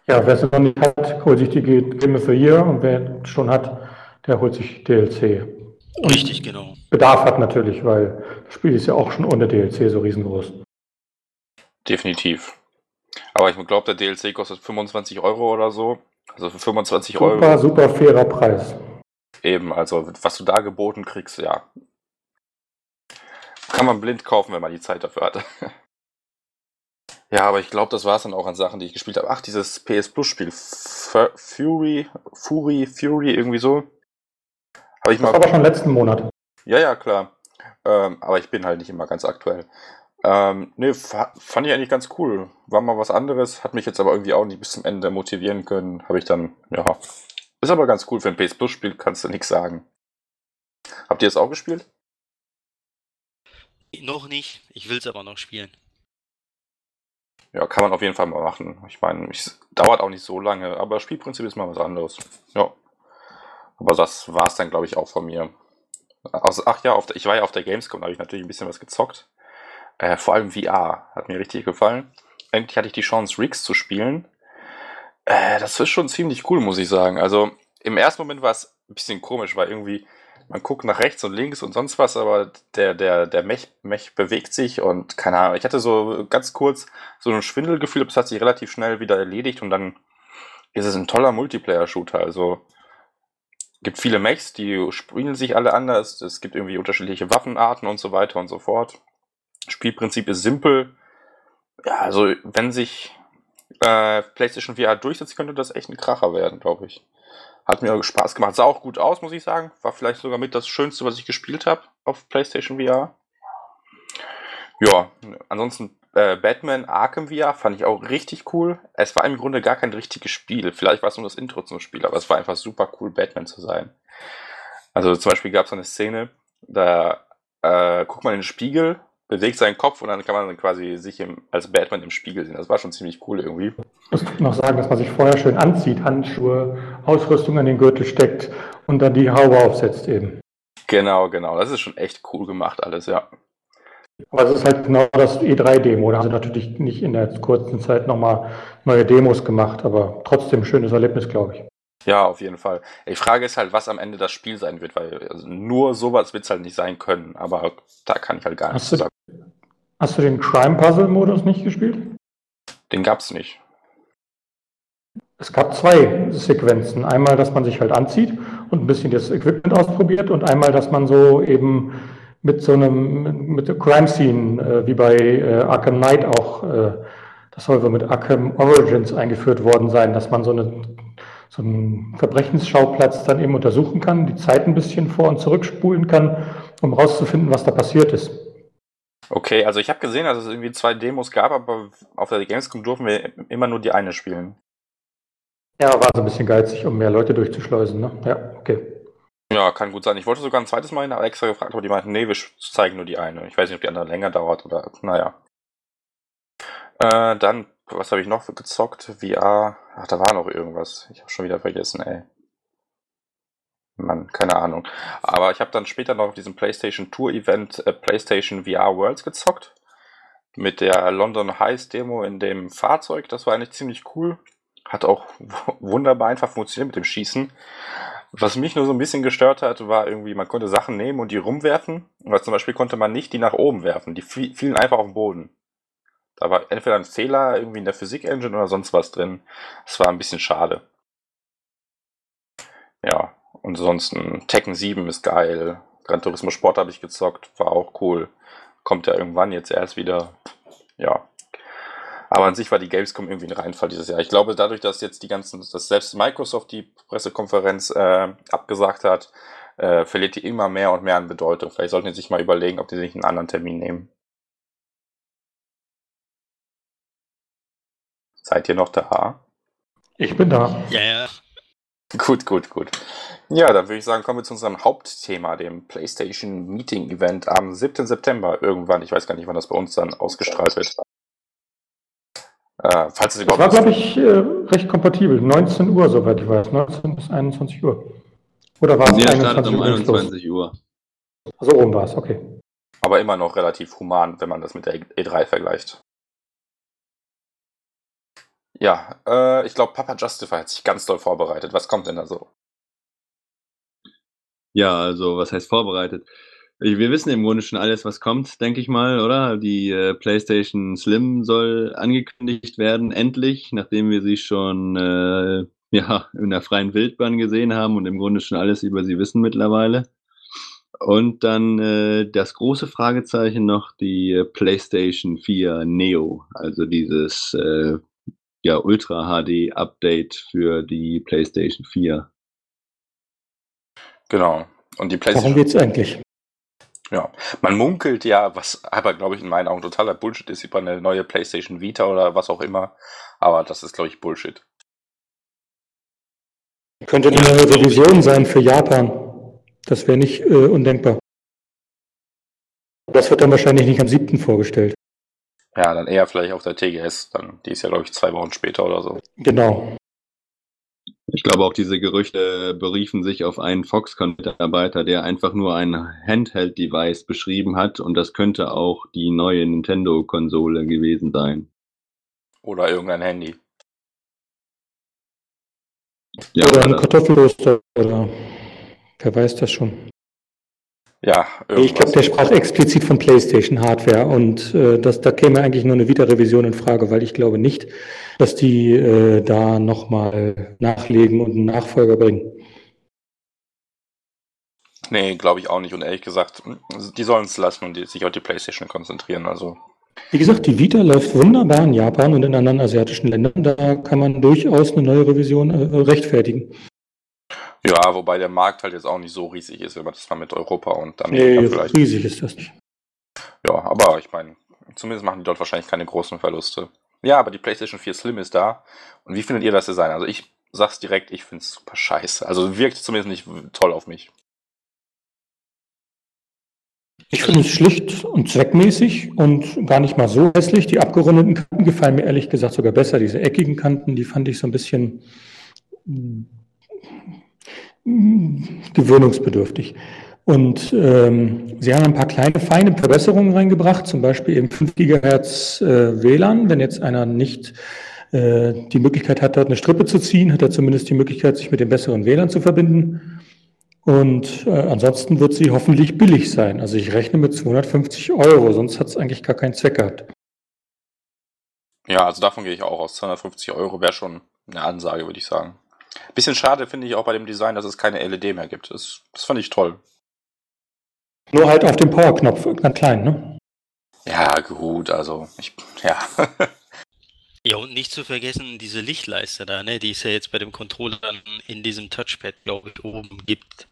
Ja, wer es noch nicht hat, holt sich die Game of the Year und wer schon hat, der holt sich DLC. Und Richtig, genau. Bedarf hat natürlich, weil das Spiel ist ja auch schon ohne DLC so riesengroß. Definitiv. Aber ich glaube, der DLC kostet 25 Euro oder so. Also für 25 super, Euro. Super, super fairer Preis. Eben, also was du da geboten kriegst, ja. Kann man blind kaufen, wenn man die Zeit dafür hat. ja, aber ich glaube, das war es dann auch an Sachen, die ich gespielt habe. Ach, dieses PS Plus Spiel. Fury, Fury, Fury, irgendwie so. Habe ich das mal. aber schon letzten Monat. Ja, ja, klar. Ähm, aber ich bin halt nicht immer ganz aktuell. Ähm, ne, fand ich eigentlich ganz cool. War mal was anderes, hat mich jetzt aber irgendwie auch nicht bis zum Ende motivieren können. Habe ich dann, ja. Ist aber ganz cool für ein PS Plus Spiel, kannst du nichts sagen. Habt ihr es auch gespielt? Noch nicht, ich will es aber noch spielen. Ja, kann man auf jeden Fall mal machen. Ich meine, es dauert auch nicht so lange, aber das Spielprinzip ist mal was anderes. Ja. Aber das war es dann, glaube ich, auch von mir. Also, ach ja, der, ich war ja auf der Gamescom, da habe ich natürlich ein bisschen was gezockt. Äh, vor allem VR hat mir richtig gefallen. Endlich hatte ich die Chance, Riggs zu spielen. Äh, das ist schon ziemlich cool, muss ich sagen. Also im ersten Moment war es ein bisschen komisch, weil irgendwie man guckt nach rechts und links und sonst was, aber der, der, der Mech, Mech bewegt sich und keine Ahnung. Ich hatte so ganz kurz so ein Schwindelgefühl, aber es hat sich relativ schnell wieder erledigt und dann ist es ein toller Multiplayer-Shooter. Also gibt viele Mechs, die spielen sich alle anders. Es gibt irgendwie unterschiedliche Waffenarten und so weiter und so fort. Spielprinzip ist simpel. Ja, also wenn sich äh, PlayStation VR durchsetzt, könnte das echt ein Kracher werden, glaube ich. Hat mir Spaß gemacht. Sah auch gut aus, muss ich sagen. War vielleicht sogar mit das Schönste, was ich gespielt habe auf PlayStation VR. Ja, ansonsten äh, Batman Arkham VR fand ich auch richtig cool. Es war im Grunde gar kein richtiges Spiel. Vielleicht war es nur das Intro zum Spiel, aber es war einfach super cool, Batman zu sein. Also zum Beispiel gab es eine Szene, da äh, guckt man in den Spiegel, bewegt seinen Kopf und dann kann man quasi sich im, als Batman im Spiegel sehen. Das war schon ziemlich cool irgendwie. Ich muss noch sagen, dass man sich vorher schön anzieht, Handschuhe, Ausrüstung an den Gürtel steckt und dann die Haube aufsetzt eben. Genau, genau. Das ist schon echt cool gemacht alles, ja. Aber es ist halt genau das E3-Demo. Da haben sie natürlich nicht in der kurzen Zeit nochmal neue Demos gemacht, aber trotzdem schönes Erlebnis, glaube ich. Ja, auf jeden Fall. Die Frage ist halt, was am Ende das Spiel sein wird, weil also nur sowas wird es halt nicht sein können, aber da kann ich halt gar nichts sagen. Hast du den Crime Puzzle Modus nicht gespielt? Den gab es nicht. Es gab zwei Sequenzen. Einmal, dass man sich halt anzieht und ein bisschen das Equipment ausprobiert und einmal, dass man so eben mit so einem mit Crime Scene, äh, wie bei äh, Arkham Knight auch, äh, das soll so mit Arkham Origins eingeführt worden sein, dass man so, eine, so einen Verbrechensschauplatz dann eben untersuchen kann, die Zeit ein bisschen vor- und zurückspulen kann, um rauszufinden, was da passiert ist. Okay, also ich habe gesehen, dass es irgendwie zwei Demos gab, aber auf der Gamescom durften wir immer nur die eine spielen. Ja, war so ein bisschen geizig, um mehr Leute durchzuschleusen, ne? Ja, okay. Ja, kann gut sein. Ich wollte sogar ein zweites Mal in Alexa gefragt, aber die meinten, nee, wir zeigen nur die eine. Ich weiß nicht, ob die andere länger dauert oder, naja. Äh, dann, was habe ich noch gezockt? VR. Ach, da war noch irgendwas. Ich habe schon wieder vergessen, ey. Mann, keine Ahnung. Aber ich habe dann später noch auf diesem PlayStation Tour Event äh, PlayStation VR Worlds gezockt. Mit der London Heist Demo in dem Fahrzeug. Das war eigentlich ziemlich cool. Hat auch wunderbar einfach funktioniert mit dem Schießen. Was mich nur so ein bisschen gestört hat, war irgendwie, man konnte Sachen nehmen und die rumwerfen. Aber zum Beispiel konnte man nicht die nach oben werfen. Die fielen einfach auf den Boden. Da war entweder ein Fehler irgendwie in der Physik-Engine oder sonst was drin. Das war ein bisschen schade. Ja, und ansonsten Tekken 7 ist geil. Gran Turismo Sport habe ich gezockt, war auch cool. Kommt ja irgendwann jetzt erst wieder. Ja, aber an sich war die Gamescom irgendwie ein Reinfall dieses Jahr. Ich glaube, dadurch, dass jetzt die ganzen, dass selbst Microsoft die Pressekonferenz äh, abgesagt hat, äh, verliert die immer mehr und mehr an Bedeutung. Vielleicht sollten die sich mal überlegen, ob die sich einen anderen Termin nehmen. Seid ihr noch da? Ich bin da. Ja, ja. gut, gut, gut. Ja, dann würde ich sagen, kommen wir zu unserem Hauptthema, dem PlayStation Meeting Event am 7. September irgendwann. Ich weiß gar nicht, wann das bei uns dann ausgestrahlt wird. Äh, falls es überhaupt das war, glaube ich, äh, recht kompatibel. 19 Uhr, soweit ich weiß. 19 bis 21 Uhr. Oder war es ja, 21 um 21 Uhr? So rum war es, okay. Aber immer noch relativ human, wenn man das mit der E3 vergleicht. Ja, äh, ich glaube, Papa Justify hat sich ganz doll vorbereitet. Was kommt denn da so? Ja, also was heißt vorbereitet? Wir wissen im Grunde schon alles, was kommt, denke ich mal, oder? Die äh, PlayStation Slim soll angekündigt werden, endlich, nachdem wir sie schon äh, ja, in der freien Wildbahn gesehen haben und im Grunde schon alles über sie wissen mittlerweile. Und dann äh, das große Fragezeichen noch die äh, PlayStation 4 Neo, also dieses äh, ja, Ultra HD Update für die PlayStation 4. Genau. Und die PlayStation. Worum geht's eigentlich? Ja, man munkelt ja, was aber, glaube ich, in meinen Augen totaler Bullshit ist, über eine neue PlayStation Vita oder was auch immer. Aber das ist, glaube ich, Bullshit. Könnte eine neue Revision sein für Japan. Das wäre nicht äh, undenkbar. Das wird dann wahrscheinlich nicht am 7. vorgestellt. Ja, dann eher vielleicht auf der TGS. Dann, die ist ja, glaube ich, zwei Wochen später oder so. Genau. Ich glaube auch diese Gerüchte beriefen sich auf einen Foxconn-Mitarbeiter, der einfach nur ein Handheld-Device beschrieben hat und das könnte auch die neue Nintendo-Konsole gewesen sein. Oder irgendein Handy. Ja, oder ein Kartoffelroster oder wer weiß das schon. Ja, ich glaube, der sprach explizit von PlayStation Hardware und äh, das, da käme eigentlich nur eine Wiederrevision in Frage, weil ich glaube nicht, dass die äh, da nochmal nachlegen und einen Nachfolger bringen. Nee, glaube ich auch nicht. Und ehrlich gesagt, die sollen es lassen und sich auf die PlayStation konzentrieren. Also. Wie gesagt, die Vita läuft wunderbar in Japan und in anderen asiatischen Ländern. Da kann man durchaus eine neue Revision äh, rechtfertigen. Ja, wobei der Markt halt jetzt auch nicht so riesig ist, wenn man das mal mit Europa und Amerika nee, vielleicht. riesig ist das nicht. Ja, aber ich meine, zumindest machen die dort wahrscheinlich keine großen Verluste. Ja, aber die PlayStation 4 Slim ist da. Und wie findet ihr das Design? Also ich sag's direkt, ich find's super scheiße. Also wirkt zumindest nicht toll auf mich. Ich finde es schlicht und zweckmäßig und gar nicht mal so hässlich. Die abgerundeten Kanten gefallen mir ehrlich gesagt sogar besser. Diese eckigen Kanten, die fand ich so ein bisschen gewöhnungsbedürftig. Und ähm, sie haben ein paar kleine, feine Verbesserungen reingebracht, zum Beispiel eben 5 GHz äh, WLAN. Wenn jetzt einer nicht äh, die Möglichkeit hat, dort eine Strippe zu ziehen, hat er zumindest die Möglichkeit, sich mit dem besseren WLAN zu verbinden. Und äh, ansonsten wird sie hoffentlich billig sein. Also ich rechne mit 250 Euro, sonst hat es eigentlich gar keinen Zweck gehabt. Ja, also davon gehe ich auch aus. 250 Euro wäre schon eine Ansage, würde ich sagen. Bisschen schade finde ich auch bei dem Design, dass es keine LED mehr gibt. Das, das fand ich toll. Nur halt auf dem Powerknopf, ganz klein, ne? Ja, gut, also ich, ja. ja, und nicht zu vergessen, diese Lichtleiste da, ne, die es ja jetzt bei dem Controller dann in diesem Touchpad, glaube ich, oben gibt.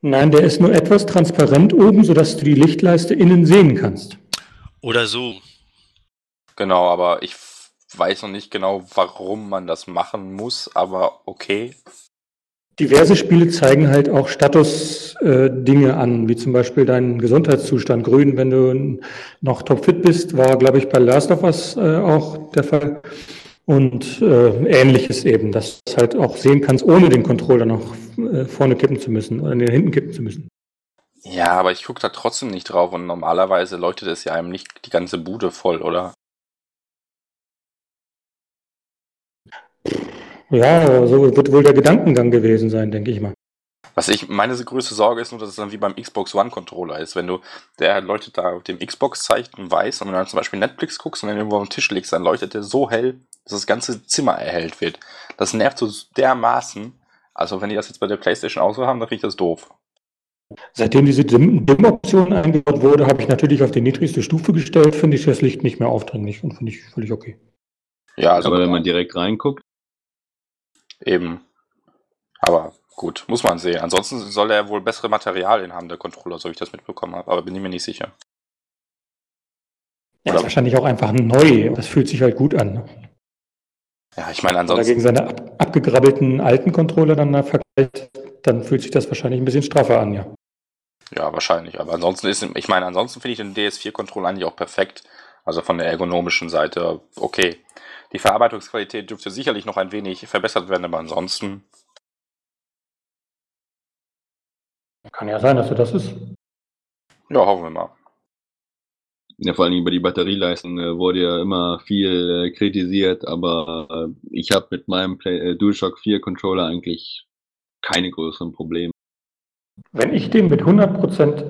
Nein, der ist nur etwas transparent oben, sodass du die Lichtleiste innen sehen kannst. Oder so. Genau, aber ich weiß noch nicht genau, warum man das machen muss, aber okay. Diverse Spiele zeigen halt auch Status-Dinge äh, an, wie zum Beispiel deinen Gesundheitszustand. Grün, wenn du noch topfit bist, war, glaube ich, bei Last of Us äh, auch der Fall. Und äh, ähnliches eben, dass du halt auch sehen kannst, ohne den Controller noch äh, vorne kippen zu müssen oder den hinten kippen zu müssen. Ja, aber ich gucke da trotzdem nicht drauf und normalerweise leuchtet es ja einem nicht die ganze Bude voll, oder? Ja, so wird wohl der Gedankengang gewesen sein, denke ich mal. Was ich, meine größte Sorge ist nur, dass es dann wie beim Xbox One Controller ist. Wenn du, der leuchtet da auf dem Xbox-Zeichen weiß und wenn du dann zum Beispiel Netflix guckst und dann irgendwo auf den Tisch legst, dann leuchtet der so hell, dass das ganze Zimmer erhellt wird. Das nervt so dermaßen. Also wenn die das jetzt bei der Playstation auch so haben, dann riecht das doof. Seitdem diese Dim-Option eingebaut wurde, habe ich natürlich auf die niedrigste Stufe gestellt, finde ich das Licht nicht mehr aufdringlich und finde ich völlig okay. Ja, also aber wenn man direkt reinguckt. Eben. Aber gut, muss man sehen. Ansonsten soll er wohl bessere Materialien haben, der Controller, so ich das mitbekommen habe, aber bin ich mir nicht sicher. Ja, ist wahrscheinlich auch einfach neu. Das fühlt sich halt gut an. Ja, ich meine, Wenn er ansonsten. gegen seine ab, abgegrabbelten alten Controller dann vergleicht, dann fühlt sich das wahrscheinlich ein bisschen straffer an, ja. Ja, wahrscheinlich. Aber ansonsten ist, ich meine, ansonsten finde ich den DS4-Controller eigentlich auch perfekt. Also von der ergonomischen Seite okay. Die Verarbeitungsqualität dürfte sicherlich noch ein wenig verbessert werden, aber ansonsten, Kann ja sein, dass er das ist. ja, hoffen wir mal. Ja, vor allem über die Batterieleistung äh, wurde ja immer viel äh, kritisiert, aber äh, ich habe mit meinem Play äh, DualShock 4 Controller eigentlich keine größeren Probleme. Wenn ich den mit 100%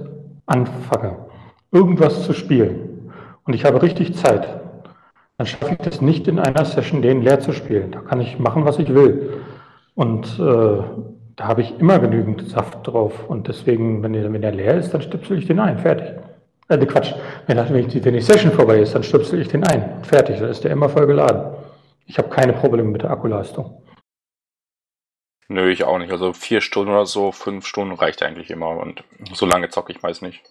anfange, irgendwas zu spielen und ich habe richtig Zeit, dann schaffe ich das nicht in einer Session, den leer zu spielen. Da kann ich machen, was ich will. Und äh, da habe ich immer genügend Saft drauf. Und deswegen, wenn der, wenn der leer ist, dann stöpsel ich den ein. Fertig. Äh, Quatsch. Wenn, wenn, die, wenn die Session vorbei ist, dann stöpsel ich den ein. Fertig. Dann ist der immer voll geladen. Ich habe keine Probleme mit der Akkuleistung. Nö, ich auch nicht. Also vier Stunden oder so, fünf Stunden reicht eigentlich immer und so lange zocke ich meist nicht.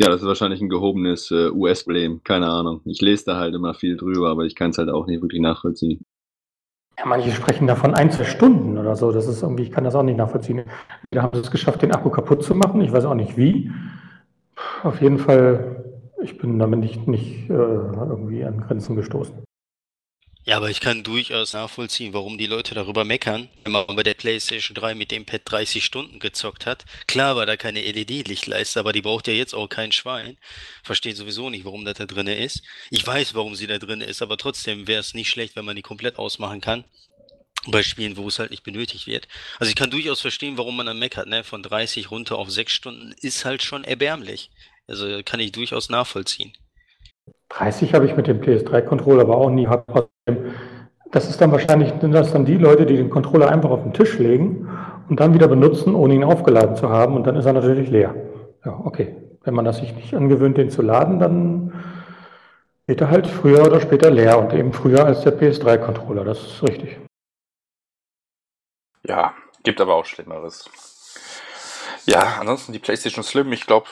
Ja, das ist wahrscheinlich ein gehobenes äh, US-Problem, keine Ahnung. Ich lese da halt immer viel drüber, aber ich kann es halt auch nicht wirklich nachvollziehen. Ja, manche sprechen davon ein, zwei Stunden oder so. Das ist irgendwie, ich kann das auch nicht nachvollziehen. Da haben sie es geschafft, den Akku kaputt zu machen. Ich weiß auch nicht wie. Auf jeden Fall, ich bin damit nicht, nicht äh, irgendwie an Grenzen gestoßen. Ja, aber ich kann durchaus nachvollziehen, warum die Leute darüber meckern, wenn man bei der PlayStation 3 mit dem Pad 30 Stunden gezockt hat. Klar war da keine LED-Lichtleiste, aber die braucht ja jetzt auch kein Schwein. Verstehe sowieso nicht, warum das da drin ist. Ich weiß, warum sie da drin ist, aber trotzdem wäre es nicht schlecht, wenn man die komplett ausmachen kann. Bei Spielen, wo es halt nicht benötigt wird. Also ich kann durchaus verstehen, warum man dann meckert, ne? Von 30 runter auf 6 Stunden ist halt schon erbärmlich. Also kann ich durchaus nachvollziehen. 30 habe ich mit dem PS3-Controller aber auch nie gehabt. Das ist dann wahrscheinlich sind das dann die Leute, die den Controller einfach auf den Tisch legen und dann wieder benutzen, ohne ihn aufgeladen zu haben. Und dann ist er natürlich leer. Ja, okay. Wenn man das sich nicht angewöhnt, den zu laden, dann geht er halt früher oder später leer und eben früher als der PS3-Controller. Das ist richtig. Ja, gibt aber auch Schlimmeres. Ja, ansonsten die PlayStation Slim, ich glaube,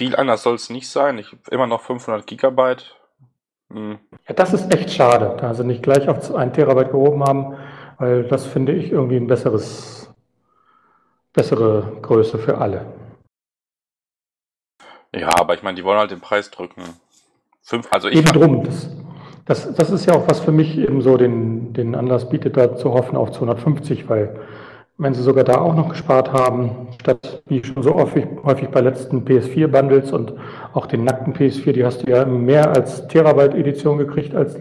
viel anders soll es nicht sein. Ich habe immer noch 500 Gigabyte. Hm. Ja, das ist echt schade, da sie nicht gleich auf 1 Terabyte gehoben haben, weil das finde ich irgendwie ein besseres, bessere Größe für alle. Ja, aber ich meine, die wollen halt den Preis drücken. Fünf, also ich Eben drum. Das, das, das ist ja auch was für mich eben so den, den Anlass bietet, da zu hoffen auf 250, weil wenn sie sogar da auch noch gespart haben, statt wie schon so häufig, häufig bei letzten PS4-Bundles und auch den nackten PS4, die hast du ja mehr als Terabyte-Edition gekriegt als,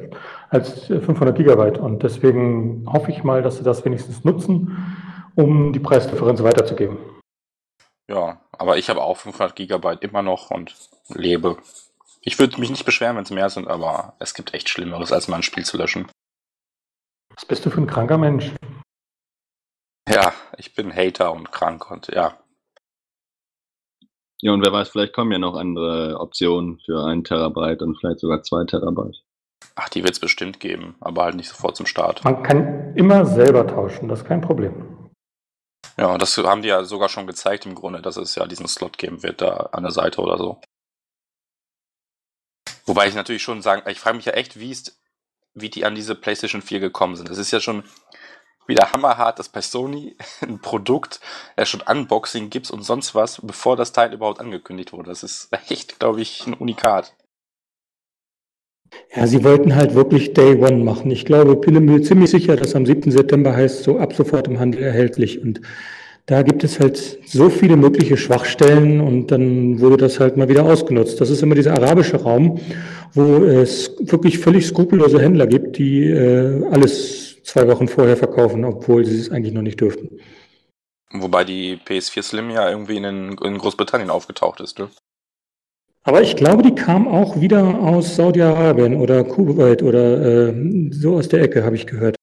als 500 Gigabyte. Und deswegen hoffe ich mal, dass sie das wenigstens nutzen, um die Preisdifferenz weiterzugeben. Ja, aber ich habe auch 500 Gigabyte immer noch und lebe. Ich würde mich nicht beschweren, wenn es mehr sind, aber es gibt echt Schlimmeres, als mal ein Spiel zu löschen. Was bist du für ein kranker Mensch? Ja, ich bin Hater und krank und ja. Ja, und wer weiß, vielleicht kommen ja noch andere Optionen für einen Terabyte und vielleicht sogar zwei Terabyte. Ach, die wird es bestimmt geben, aber halt nicht sofort zum Start. Man kann immer selber tauschen, das ist kein Problem. Ja, das haben die ja sogar schon gezeigt im Grunde, dass es ja diesen Slot geben wird da an der Seite oder so. Wobei ich natürlich schon sagen, ich frage mich ja echt, wie ist, wie die an diese PlayStation 4 gekommen sind. Das ist ja schon wieder hammerhart, dass bei Sony ein Produkt ja schon Unboxing gibt und sonst was, bevor das Teil überhaupt angekündigt wurde. Das ist echt, glaube ich, ein Unikat. Ja, sie wollten halt wirklich Day One machen. Ich glaube, bin mir ziemlich sicher, dass am 7. September heißt, so ab sofort im Handel erhältlich. Und da gibt es halt so viele mögliche Schwachstellen und dann wurde das halt mal wieder ausgenutzt. Das ist immer dieser arabische Raum, wo es wirklich völlig skrupellose Händler gibt, die äh, alles zwei Wochen vorher verkaufen, obwohl sie es eigentlich noch nicht dürften. Wobei die PS4 Slim ja irgendwie in, in Großbritannien aufgetaucht ist, ne? Aber ich glaube, die kam auch wieder aus Saudi-Arabien oder Kuwait oder äh, so aus der Ecke, habe ich gehört.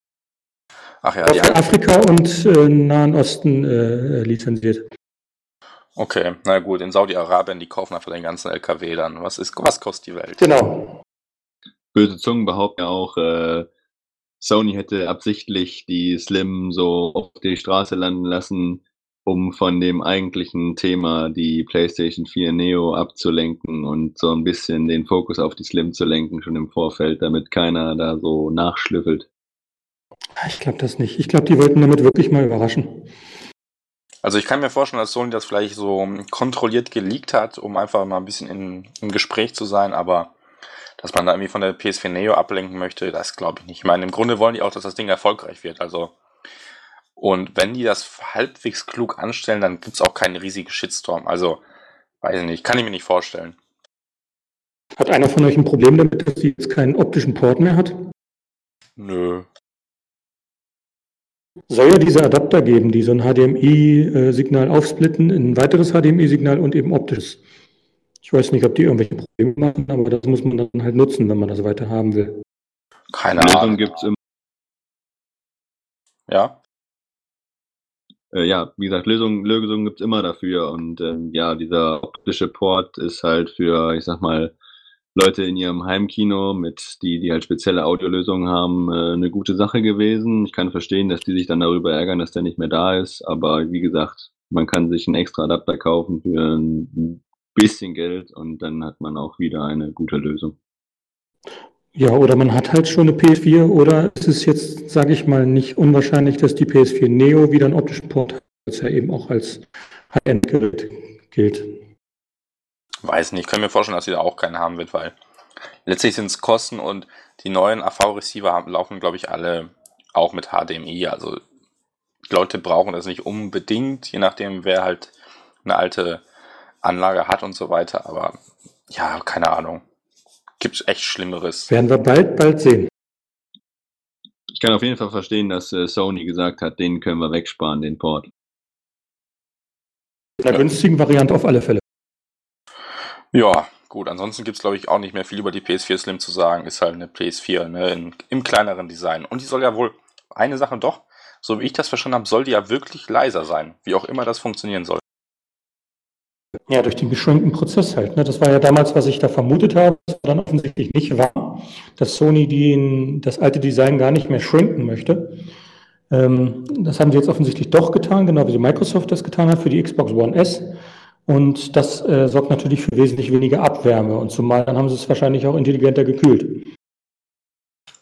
Ach ja, die Afrika und äh, Nahen Osten äh, lizenziert. Okay, na gut, in Saudi-Arabien, die kaufen einfach den ganzen LKW dann. Was, ist, was kostet die Welt? Genau. Böse Zungen behaupten ja auch, äh, Sony hätte absichtlich die Slim so auf die Straße landen lassen, um von dem eigentlichen Thema, die PlayStation 4 Neo, abzulenken und so ein bisschen den Fokus auf die Slim zu lenken, schon im Vorfeld, damit keiner da so nachschlüffelt. Ich glaube das nicht. Ich glaube, die wollten damit wirklich mal überraschen. Also ich kann mir vorstellen, dass Sony das vielleicht so kontrolliert geleakt hat, um einfach mal ein bisschen in, im Gespräch zu sein, aber dass man da irgendwie von der PS4 Neo ablenken möchte, das glaube ich nicht. Ich meine, im Grunde wollen die auch, dass das Ding erfolgreich wird. Also und wenn die das halbwegs klug anstellen, dann gibt es auch keinen riesigen Shitstorm. Also, weiß ich nicht, kann ich mir nicht vorstellen. Hat einer von euch ein Problem damit, dass sie jetzt keinen optischen Port mehr hat? Nö. Soll ja diese Adapter geben, die so ein HDMI-Signal aufsplitten in ein weiteres HDMI-Signal und eben optisches. Ich weiß nicht, ob die irgendwelche Probleme machen, aber das muss man dann halt nutzen, wenn man das weiter haben will. Keine Ahnung. gibt's immer. Ja. Äh, ja, wie gesagt, Lösungen, Lösungen gibt's immer dafür. Und ähm, ja, dieser optische Port ist halt für, ich sag mal, Leute in ihrem Heimkino, mit die, die halt spezielle Audiolösungen haben, äh, eine gute Sache gewesen. Ich kann verstehen, dass die sich dann darüber ärgern, dass der nicht mehr da ist. Aber wie gesagt, man kann sich einen extra Adapter kaufen für ein bisschen Geld und dann hat man auch wieder eine gute Lösung. Ja, oder man hat halt schon eine PS4 oder es ist jetzt, sage ich mal, nicht unwahrscheinlich, dass die PS4 Neo wieder einen optischen Port hat, was ja eben auch als High-End-Gerät gilt. Weiß nicht, ich kann mir vorstellen, dass sie da auch keinen haben wird, weil letztlich sind es Kosten und die neuen AV-Receiver laufen, glaube ich, alle auch mit HDMI. Also die Leute brauchen das nicht unbedingt, je nachdem, wer halt eine alte Anlage hat und so weiter. Aber ja, keine Ahnung. Gibt echt Schlimmeres. Werden wir bald, bald sehen. Ich kann auf jeden Fall verstehen, dass äh, Sony gesagt hat, den können wir wegsparen, den Port. In einer günstigen Variante auf alle Fälle. Ja, gut. Ansonsten gibt es, glaube ich, auch nicht mehr viel über die PS4 Slim zu sagen. Ist halt eine PS4 ne, in, im kleineren Design. Und die soll ja wohl, eine Sache doch, so wie ich das verstanden habe, soll die ja wirklich leiser sein. Wie auch immer das funktionieren soll. Ja, durch den beschränkten Prozess halt. Ne? Das war ja damals, was ich da vermutet habe, was dann offensichtlich nicht war, dass Sony den, das alte Design gar nicht mehr schrinken möchte. Ähm, das haben sie jetzt offensichtlich doch getan, genau wie Microsoft das getan hat für die Xbox One S. Und das äh, sorgt natürlich für wesentlich weniger Abwärme. Und zumal dann haben sie es wahrscheinlich auch intelligenter gekühlt.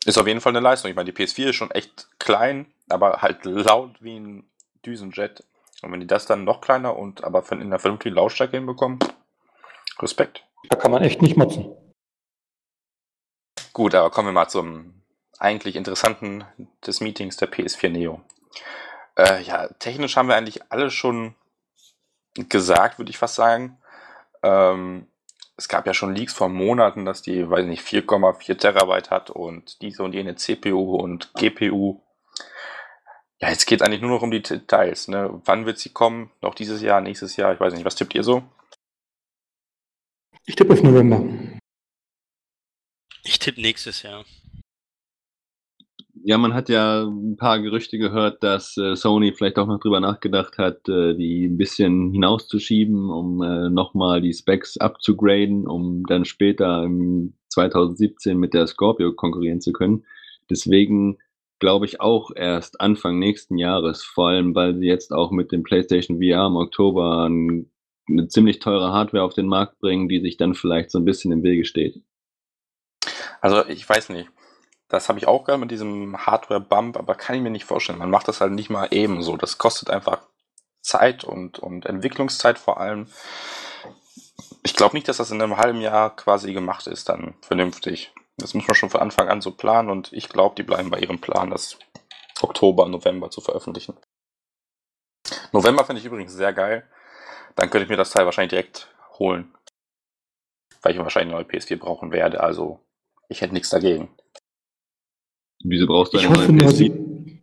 Ist auf jeden Fall eine Leistung. Ich meine, die PS4 ist schon echt klein, aber halt laut wie ein Düsenjet. Und wenn die das dann noch kleiner und aber in einer vernünftigen Lautstärke hinbekommen, Respekt. Da kann man echt nicht motzen. Gut, aber kommen wir mal zum eigentlich interessanten des Meetings der PS4 Neo. Äh, ja, technisch haben wir eigentlich alles schon gesagt, würde ich fast sagen. Ähm, es gab ja schon Leaks vor Monaten, dass die, weiß nicht, 4,4 Terabyte hat und diese und jene CPU und GPU. Ja, jetzt geht es eigentlich nur noch um die Details. Ne? Wann wird sie kommen? Noch dieses Jahr, nächstes Jahr? Ich weiß nicht. Was tippt ihr so? Ich tippe auf November. Ich tippe nächstes Jahr. Ja, man hat ja ein paar Gerüchte gehört, dass äh, Sony vielleicht auch noch drüber nachgedacht hat, äh, die ein bisschen hinauszuschieben, um äh, nochmal die Specs abzugraden, um dann später im 2017 mit der Scorpio konkurrieren zu können. Deswegen glaube ich auch erst Anfang nächsten Jahres, vor allem weil sie jetzt auch mit dem PlayStation VR im Oktober ein, eine ziemlich teure Hardware auf den Markt bringen, die sich dann vielleicht so ein bisschen im Wege steht. Also, ich weiß nicht. Das habe ich auch gehört mit diesem Hardware-Bump, aber kann ich mir nicht vorstellen. Man macht das halt nicht mal ebenso. Das kostet einfach Zeit und, und Entwicklungszeit vor allem. Ich glaube nicht, dass das in einem halben Jahr quasi gemacht ist, dann vernünftig. Das muss man schon von Anfang an so planen und ich glaube, die bleiben bei ihrem Plan, das Oktober, November zu veröffentlichen. November finde ich übrigens sehr geil. Dann könnte ich mir das Teil wahrscheinlich direkt holen. Weil ich wahrscheinlich eine neue PS4 brauchen werde, also ich hätte nichts dagegen. Wieso brauchst du eine neue nur, PS4? sie,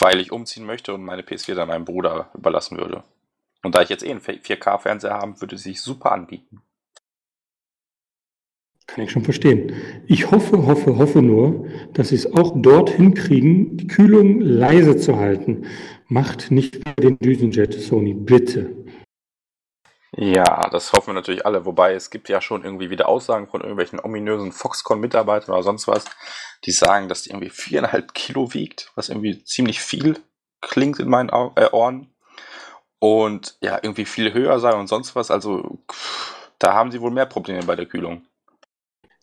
weil ich umziehen möchte und meine PS4 dann meinem Bruder überlassen würde. Und da ich jetzt eh einen 4K-Fernseher habe, würde sie sich super anbieten. Kann ich schon verstehen. Ich hoffe, hoffe, hoffe nur, dass sie es auch dort hinkriegen, die Kühlung leise zu halten. Macht nicht den Düsenjet, Sony, bitte. Ja, das hoffen wir natürlich alle. Wobei es gibt ja schon irgendwie wieder Aussagen von irgendwelchen ominösen Foxconn-Mitarbeitern oder sonst was, die sagen, dass die irgendwie viereinhalb Kilo wiegt, was irgendwie ziemlich viel klingt in meinen äh, Ohren. und ja, irgendwie viel höher sein und sonst was. Also da haben sie wohl mehr Probleme bei der Kühlung.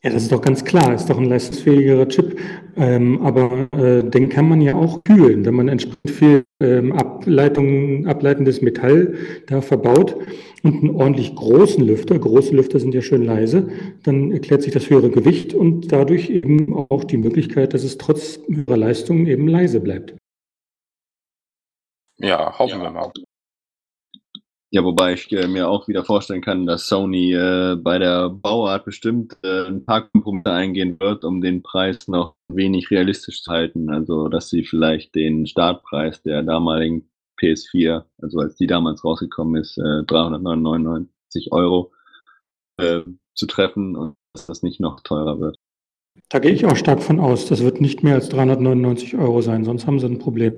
Ja, das ist doch ganz klar, ist doch ein leistungsfähigerer Chip. Ähm, aber äh, den kann man ja auch kühlen, wenn man entsprechend viel ähm, Ableitung, ableitendes Metall da verbaut und einen ordentlich großen Lüfter, große Lüfter sind ja schön leise, dann erklärt sich das höhere Gewicht und dadurch eben auch die Möglichkeit, dass es trotz höherer Leistung eben leise bleibt. Ja, hoffen ja. wir mal. Ja, wobei ich äh, mir auch wieder vorstellen kann, dass Sony äh, bei der Bauart bestimmt äh, ein paar Kompromisse eingehen wird, um den Preis noch wenig realistisch zu halten. Also, dass sie vielleicht den Startpreis der damaligen PS4, also als die damals rausgekommen ist, äh, 399 Euro äh, zu treffen und dass das nicht noch teurer wird. Da gehe ich auch stark von aus. Das wird nicht mehr als 399 Euro sein, sonst haben sie ein Problem.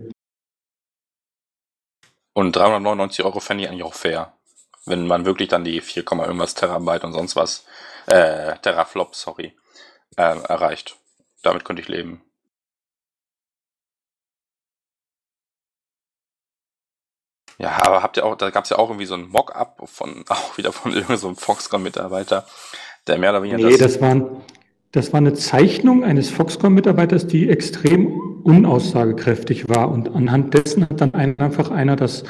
Und 399 Euro fände ich eigentlich auch fair. Wenn man wirklich dann die 4, irgendwas Terabyte und sonst was, äh, Teraflop, sorry, äh, erreicht. Damit könnte ich leben. Ja, aber habt ihr auch, da gab es ja auch irgendwie so ein Mock-up von, auch wieder von irgendeinem so Foxconn-Mitarbeiter, der mehr oder weniger nee, das, das waren, das war eine Zeichnung eines Foxconn-Mitarbeiters, die extrem unaussagekräftig war. Und anhand dessen hat dann einfach einer das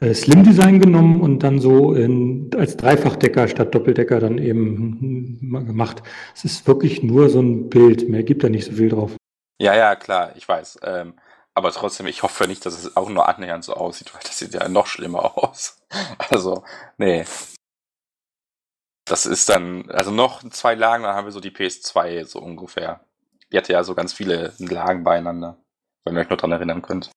äh, Slim-Design genommen und dann so in, als Dreifachdecker statt Doppeldecker dann eben hm, gemacht. Es ist wirklich nur so ein Bild, mehr gibt da nicht so viel drauf. Ja, ja, klar, ich weiß. Ähm, aber trotzdem, ich hoffe nicht, dass es auch nur annähernd so aussieht, weil das sieht ja noch schlimmer aus. Also, nee, das ist dann, also noch zwei Lagen, dann haben wir so die PS2 so ungefähr. Die hatte ja so ganz viele Lagen beieinander, wenn ihr euch noch dran erinnern könnt.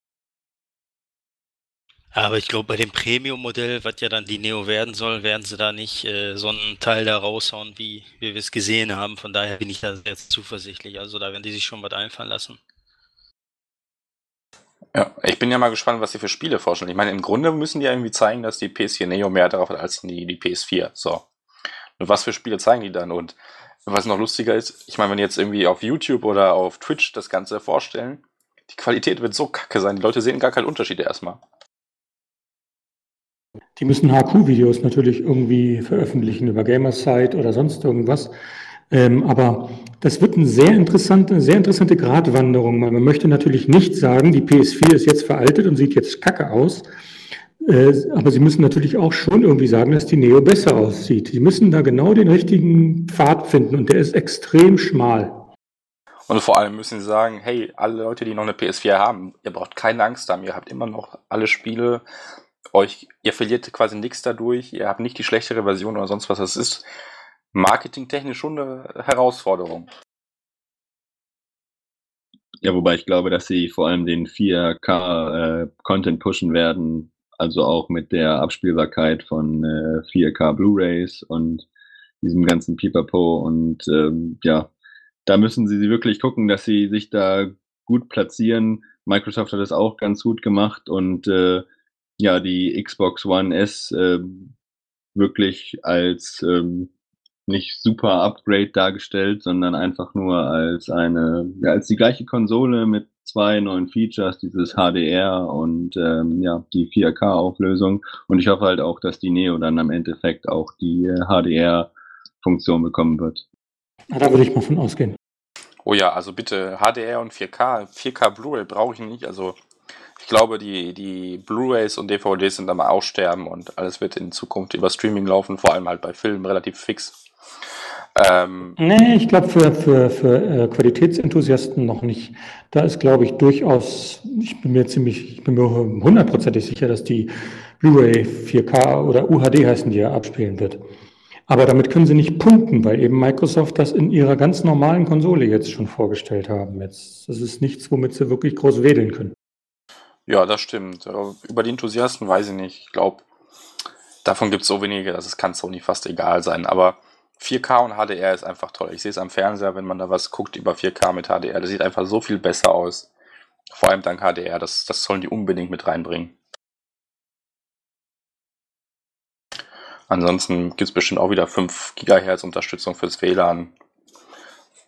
Aber ich glaube, bei dem Premium-Modell, was ja dann die Neo werden soll, werden sie da nicht äh, so einen Teil da raushauen, wie, wie wir es gesehen haben. Von daher bin ich da sehr zuversichtlich. Also da werden die sich schon was einfallen lassen. Ja, ich bin ja mal gespannt, was sie für Spiele vorstellen. Ich meine, im Grunde müssen die ja irgendwie zeigen, dass die PS4 Neo mehr darauf hat als die, die PS4. So. Und was für Spiele zeigen die dann? Und was noch lustiger ist, ich meine, wenn jetzt irgendwie auf YouTube oder auf Twitch das Ganze vorstellen, die Qualität wird so kacke sein, die Leute sehen gar keinen Unterschied erstmal. Die müssen HQ-Videos natürlich irgendwie veröffentlichen über Gamersite oder sonst irgendwas. Ähm, aber das wird eine sehr interessante, sehr interessante Gratwanderung. Man möchte natürlich nicht sagen, die PS4 ist jetzt veraltet und sieht jetzt kacke aus. Äh, aber Sie müssen natürlich auch schon irgendwie sagen, dass die Neo besser aussieht. Sie müssen da genau den richtigen Pfad finden und der ist extrem schmal. Und vor allem müssen Sie sagen, hey, alle Leute, die noch eine PS4 haben, ihr braucht keine Angst haben, ihr habt immer noch alle Spiele, euch, ihr verliert quasi nichts dadurch, ihr habt nicht die schlechtere Version oder sonst was. Das ist marketingtechnisch schon eine Herausforderung. Ja, wobei ich glaube, dass sie vor allem den 4K-Content äh, pushen werden, also auch mit der Abspielbarkeit von äh, 4K Blu-rays und diesem ganzen Pipapo und ähm, ja, da müssen sie wirklich gucken, dass sie sich da gut platzieren. Microsoft hat das auch ganz gut gemacht und äh, ja, die Xbox One S äh, wirklich als ähm, nicht super Upgrade dargestellt, sondern einfach nur als eine, ja, als die gleiche Konsole mit zwei neuen Features, dieses HDR und ähm, ja, die 4K-Auflösung. Und ich hoffe halt auch, dass die Neo dann am Endeffekt auch die äh, HDR-Funktion bekommen wird. Ja, da würde ich mal von ausgehen. Oh ja, also bitte HDR und 4K. 4K Blu-ray brauche ich nicht. Also ich glaube, die, die Blu-rays und DVDs sind mal aussterben und alles wird in Zukunft über Streaming laufen, vor allem halt bei Filmen relativ fix. Ähm, nee, ich glaube für, für, für äh, Qualitätsenthusiasten noch nicht. Da ist, glaube ich, durchaus, ich bin mir ziemlich, ich bin mir hundertprozentig sicher, dass die Blu-ray 4K oder UHD heißen, die ja abspielen wird. Aber damit können sie nicht punkten, weil eben Microsoft das in ihrer ganz normalen Konsole jetzt schon vorgestellt haben. Jetzt, das ist nichts, womit sie wirklich groß wedeln können. Ja, das stimmt. Über die Enthusiasten weiß ich nicht. Ich glaube, davon gibt es so wenige, dass es kann Sony fast egal sein. Aber 4K und HDR ist einfach toll. Ich sehe es am Fernseher, wenn man da was guckt über 4K mit HDR. Das sieht einfach so viel besser aus. Vor allem dank HDR. Das, das sollen die unbedingt mit reinbringen. Ansonsten gibt es bestimmt auch wieder 5 GHz Unterstützung fürs WLAN.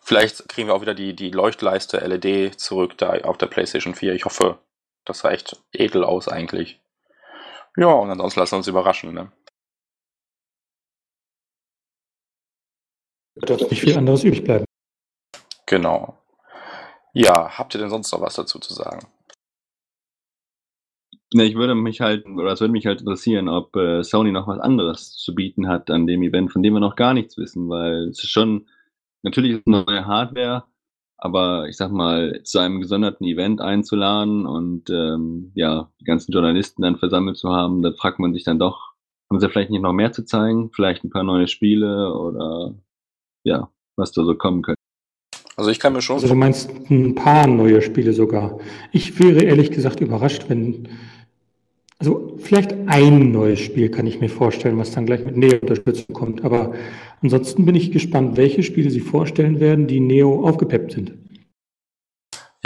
Vielleicht kriegen wir auch wieder die, die Leuchtleiste LED zurück da auf der PlayStation 4. Ich hoffe, das sah echt edel aus eigentlich. Ja, und ansonsten lassen wir uns überraschen. Ne? Wird uns nicht viel anderes übrig bleiben. Genau. Ja, habt ihr denn sonst noch was dazu zu sagen? Ne, ich würde mich halt, oder es würde mich halt interessieren, ob äh, Sony noch was anderes zu bieten hat an dem Event, von dem wir noch gar nichts wissen, weil es ist schon, natürlich ist eine neue Hardware, aber ich sag mal, zu einem gesonderten Event einzuladen und ähm, ja, die ganzen Journalisten dann versammelt zu haben, da fragt man sich dann doch, haben sie vielleicht nicht noch mehr zu zeigen? Vielleicht ein paar neue Spiele oder ja, was da so kommen könnte. Also ich kann mir schon. Also du meinst ein paar neue Spiele sogar. Ich wäre ehrlich gesagt überrascht, wenn. Also vielleicht ein neues Spiel kann ich mir vorstellen, was dann gleich mit Neo-Unterstützung kommt. Aber ansonsten bin ich gespannt, welche Spiele sie vorstellen werden, die Neo aufgepeppt sind.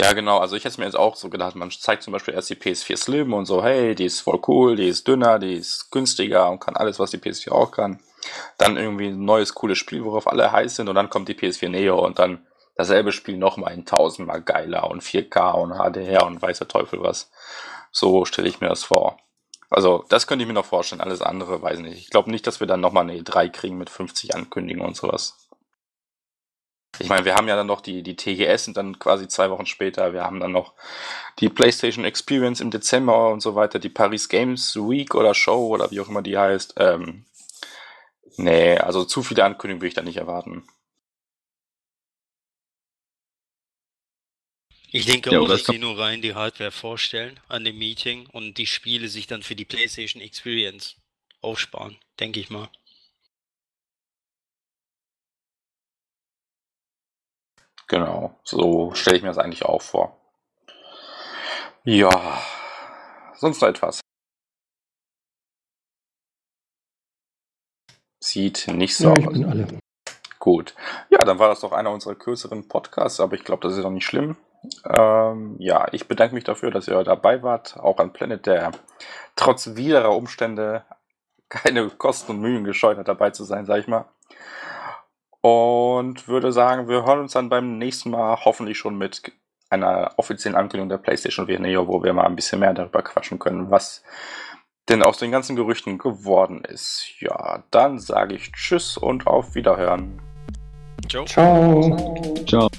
Ja, genau. Also ich hätte mir jetzt auch so gedacht, man zeigt zum Beispiel erst die PS4 Slim und so, hey, die ist voll cool, die ist dünner, die ist günstiger und kann alles, was die PS4 auch kann. Dann irgendwie ein neues, cooles Spiel, worauf alle heiß sind und dann kommt die PS4 Neo und dann dasselbe Spiel nochmal in tausendmal geiler und 4K und HDR und weiß der Teufel was. So stelle ich mir das vor. Also, das könnte ich mir noch vorstellen. Alles andere weiß ich nicht. Ich glaube nicht, dass wir dann nochmal eine E3 kriegen mit 50 Ankündigungen und sowas. Ich meine, wir haben ja dann noch die, die TGS und dann quasi zwei Wochen später. Wir haben dann noch die PlayStation Experience im Dezember und so weiter, die Paris Games Week oder Show oder wie auch immer die heißt. Ähm, nee, also zu viele Ankündigungen würde ich da nicht erwarten. Ich denke Ja, auch, dass die nur rein die Hardware vorstellen an dem Meeting und die Spiele sich dann für die PlayStation Experience aufsparen, denke ich mal. Genau, so stelle ich mir das eigentlich auch vor. Ja, sonst noch etwas. Sieht nicht so Ja, ich aus. bin alle. Gut. Ja, dann war das doch einer unserer kürzeren Podcasts, aber ich glaube, das ist doch nicht schlimm. Ähm, ja, ich bedanke mich dafür, dass ihr dabei wart, auch an Planet, der trotz widerer Umstände keine Kosten und Mühen gescheut hat, dabei zu sein, sag ich mal. Und würde sagen, wir hören uns dann beim nächsten Mal hoffentlich schon mit einer offiziellen Ankündigung der PlayStation VR wo wir mal ein bisschen mehr darüber quatschen können, was denn aus den ganzen Gerüchten geworden ist. Ja, dann sage ich Tschüss und auf Wiederhören. Ciao. Ciao. Ciao.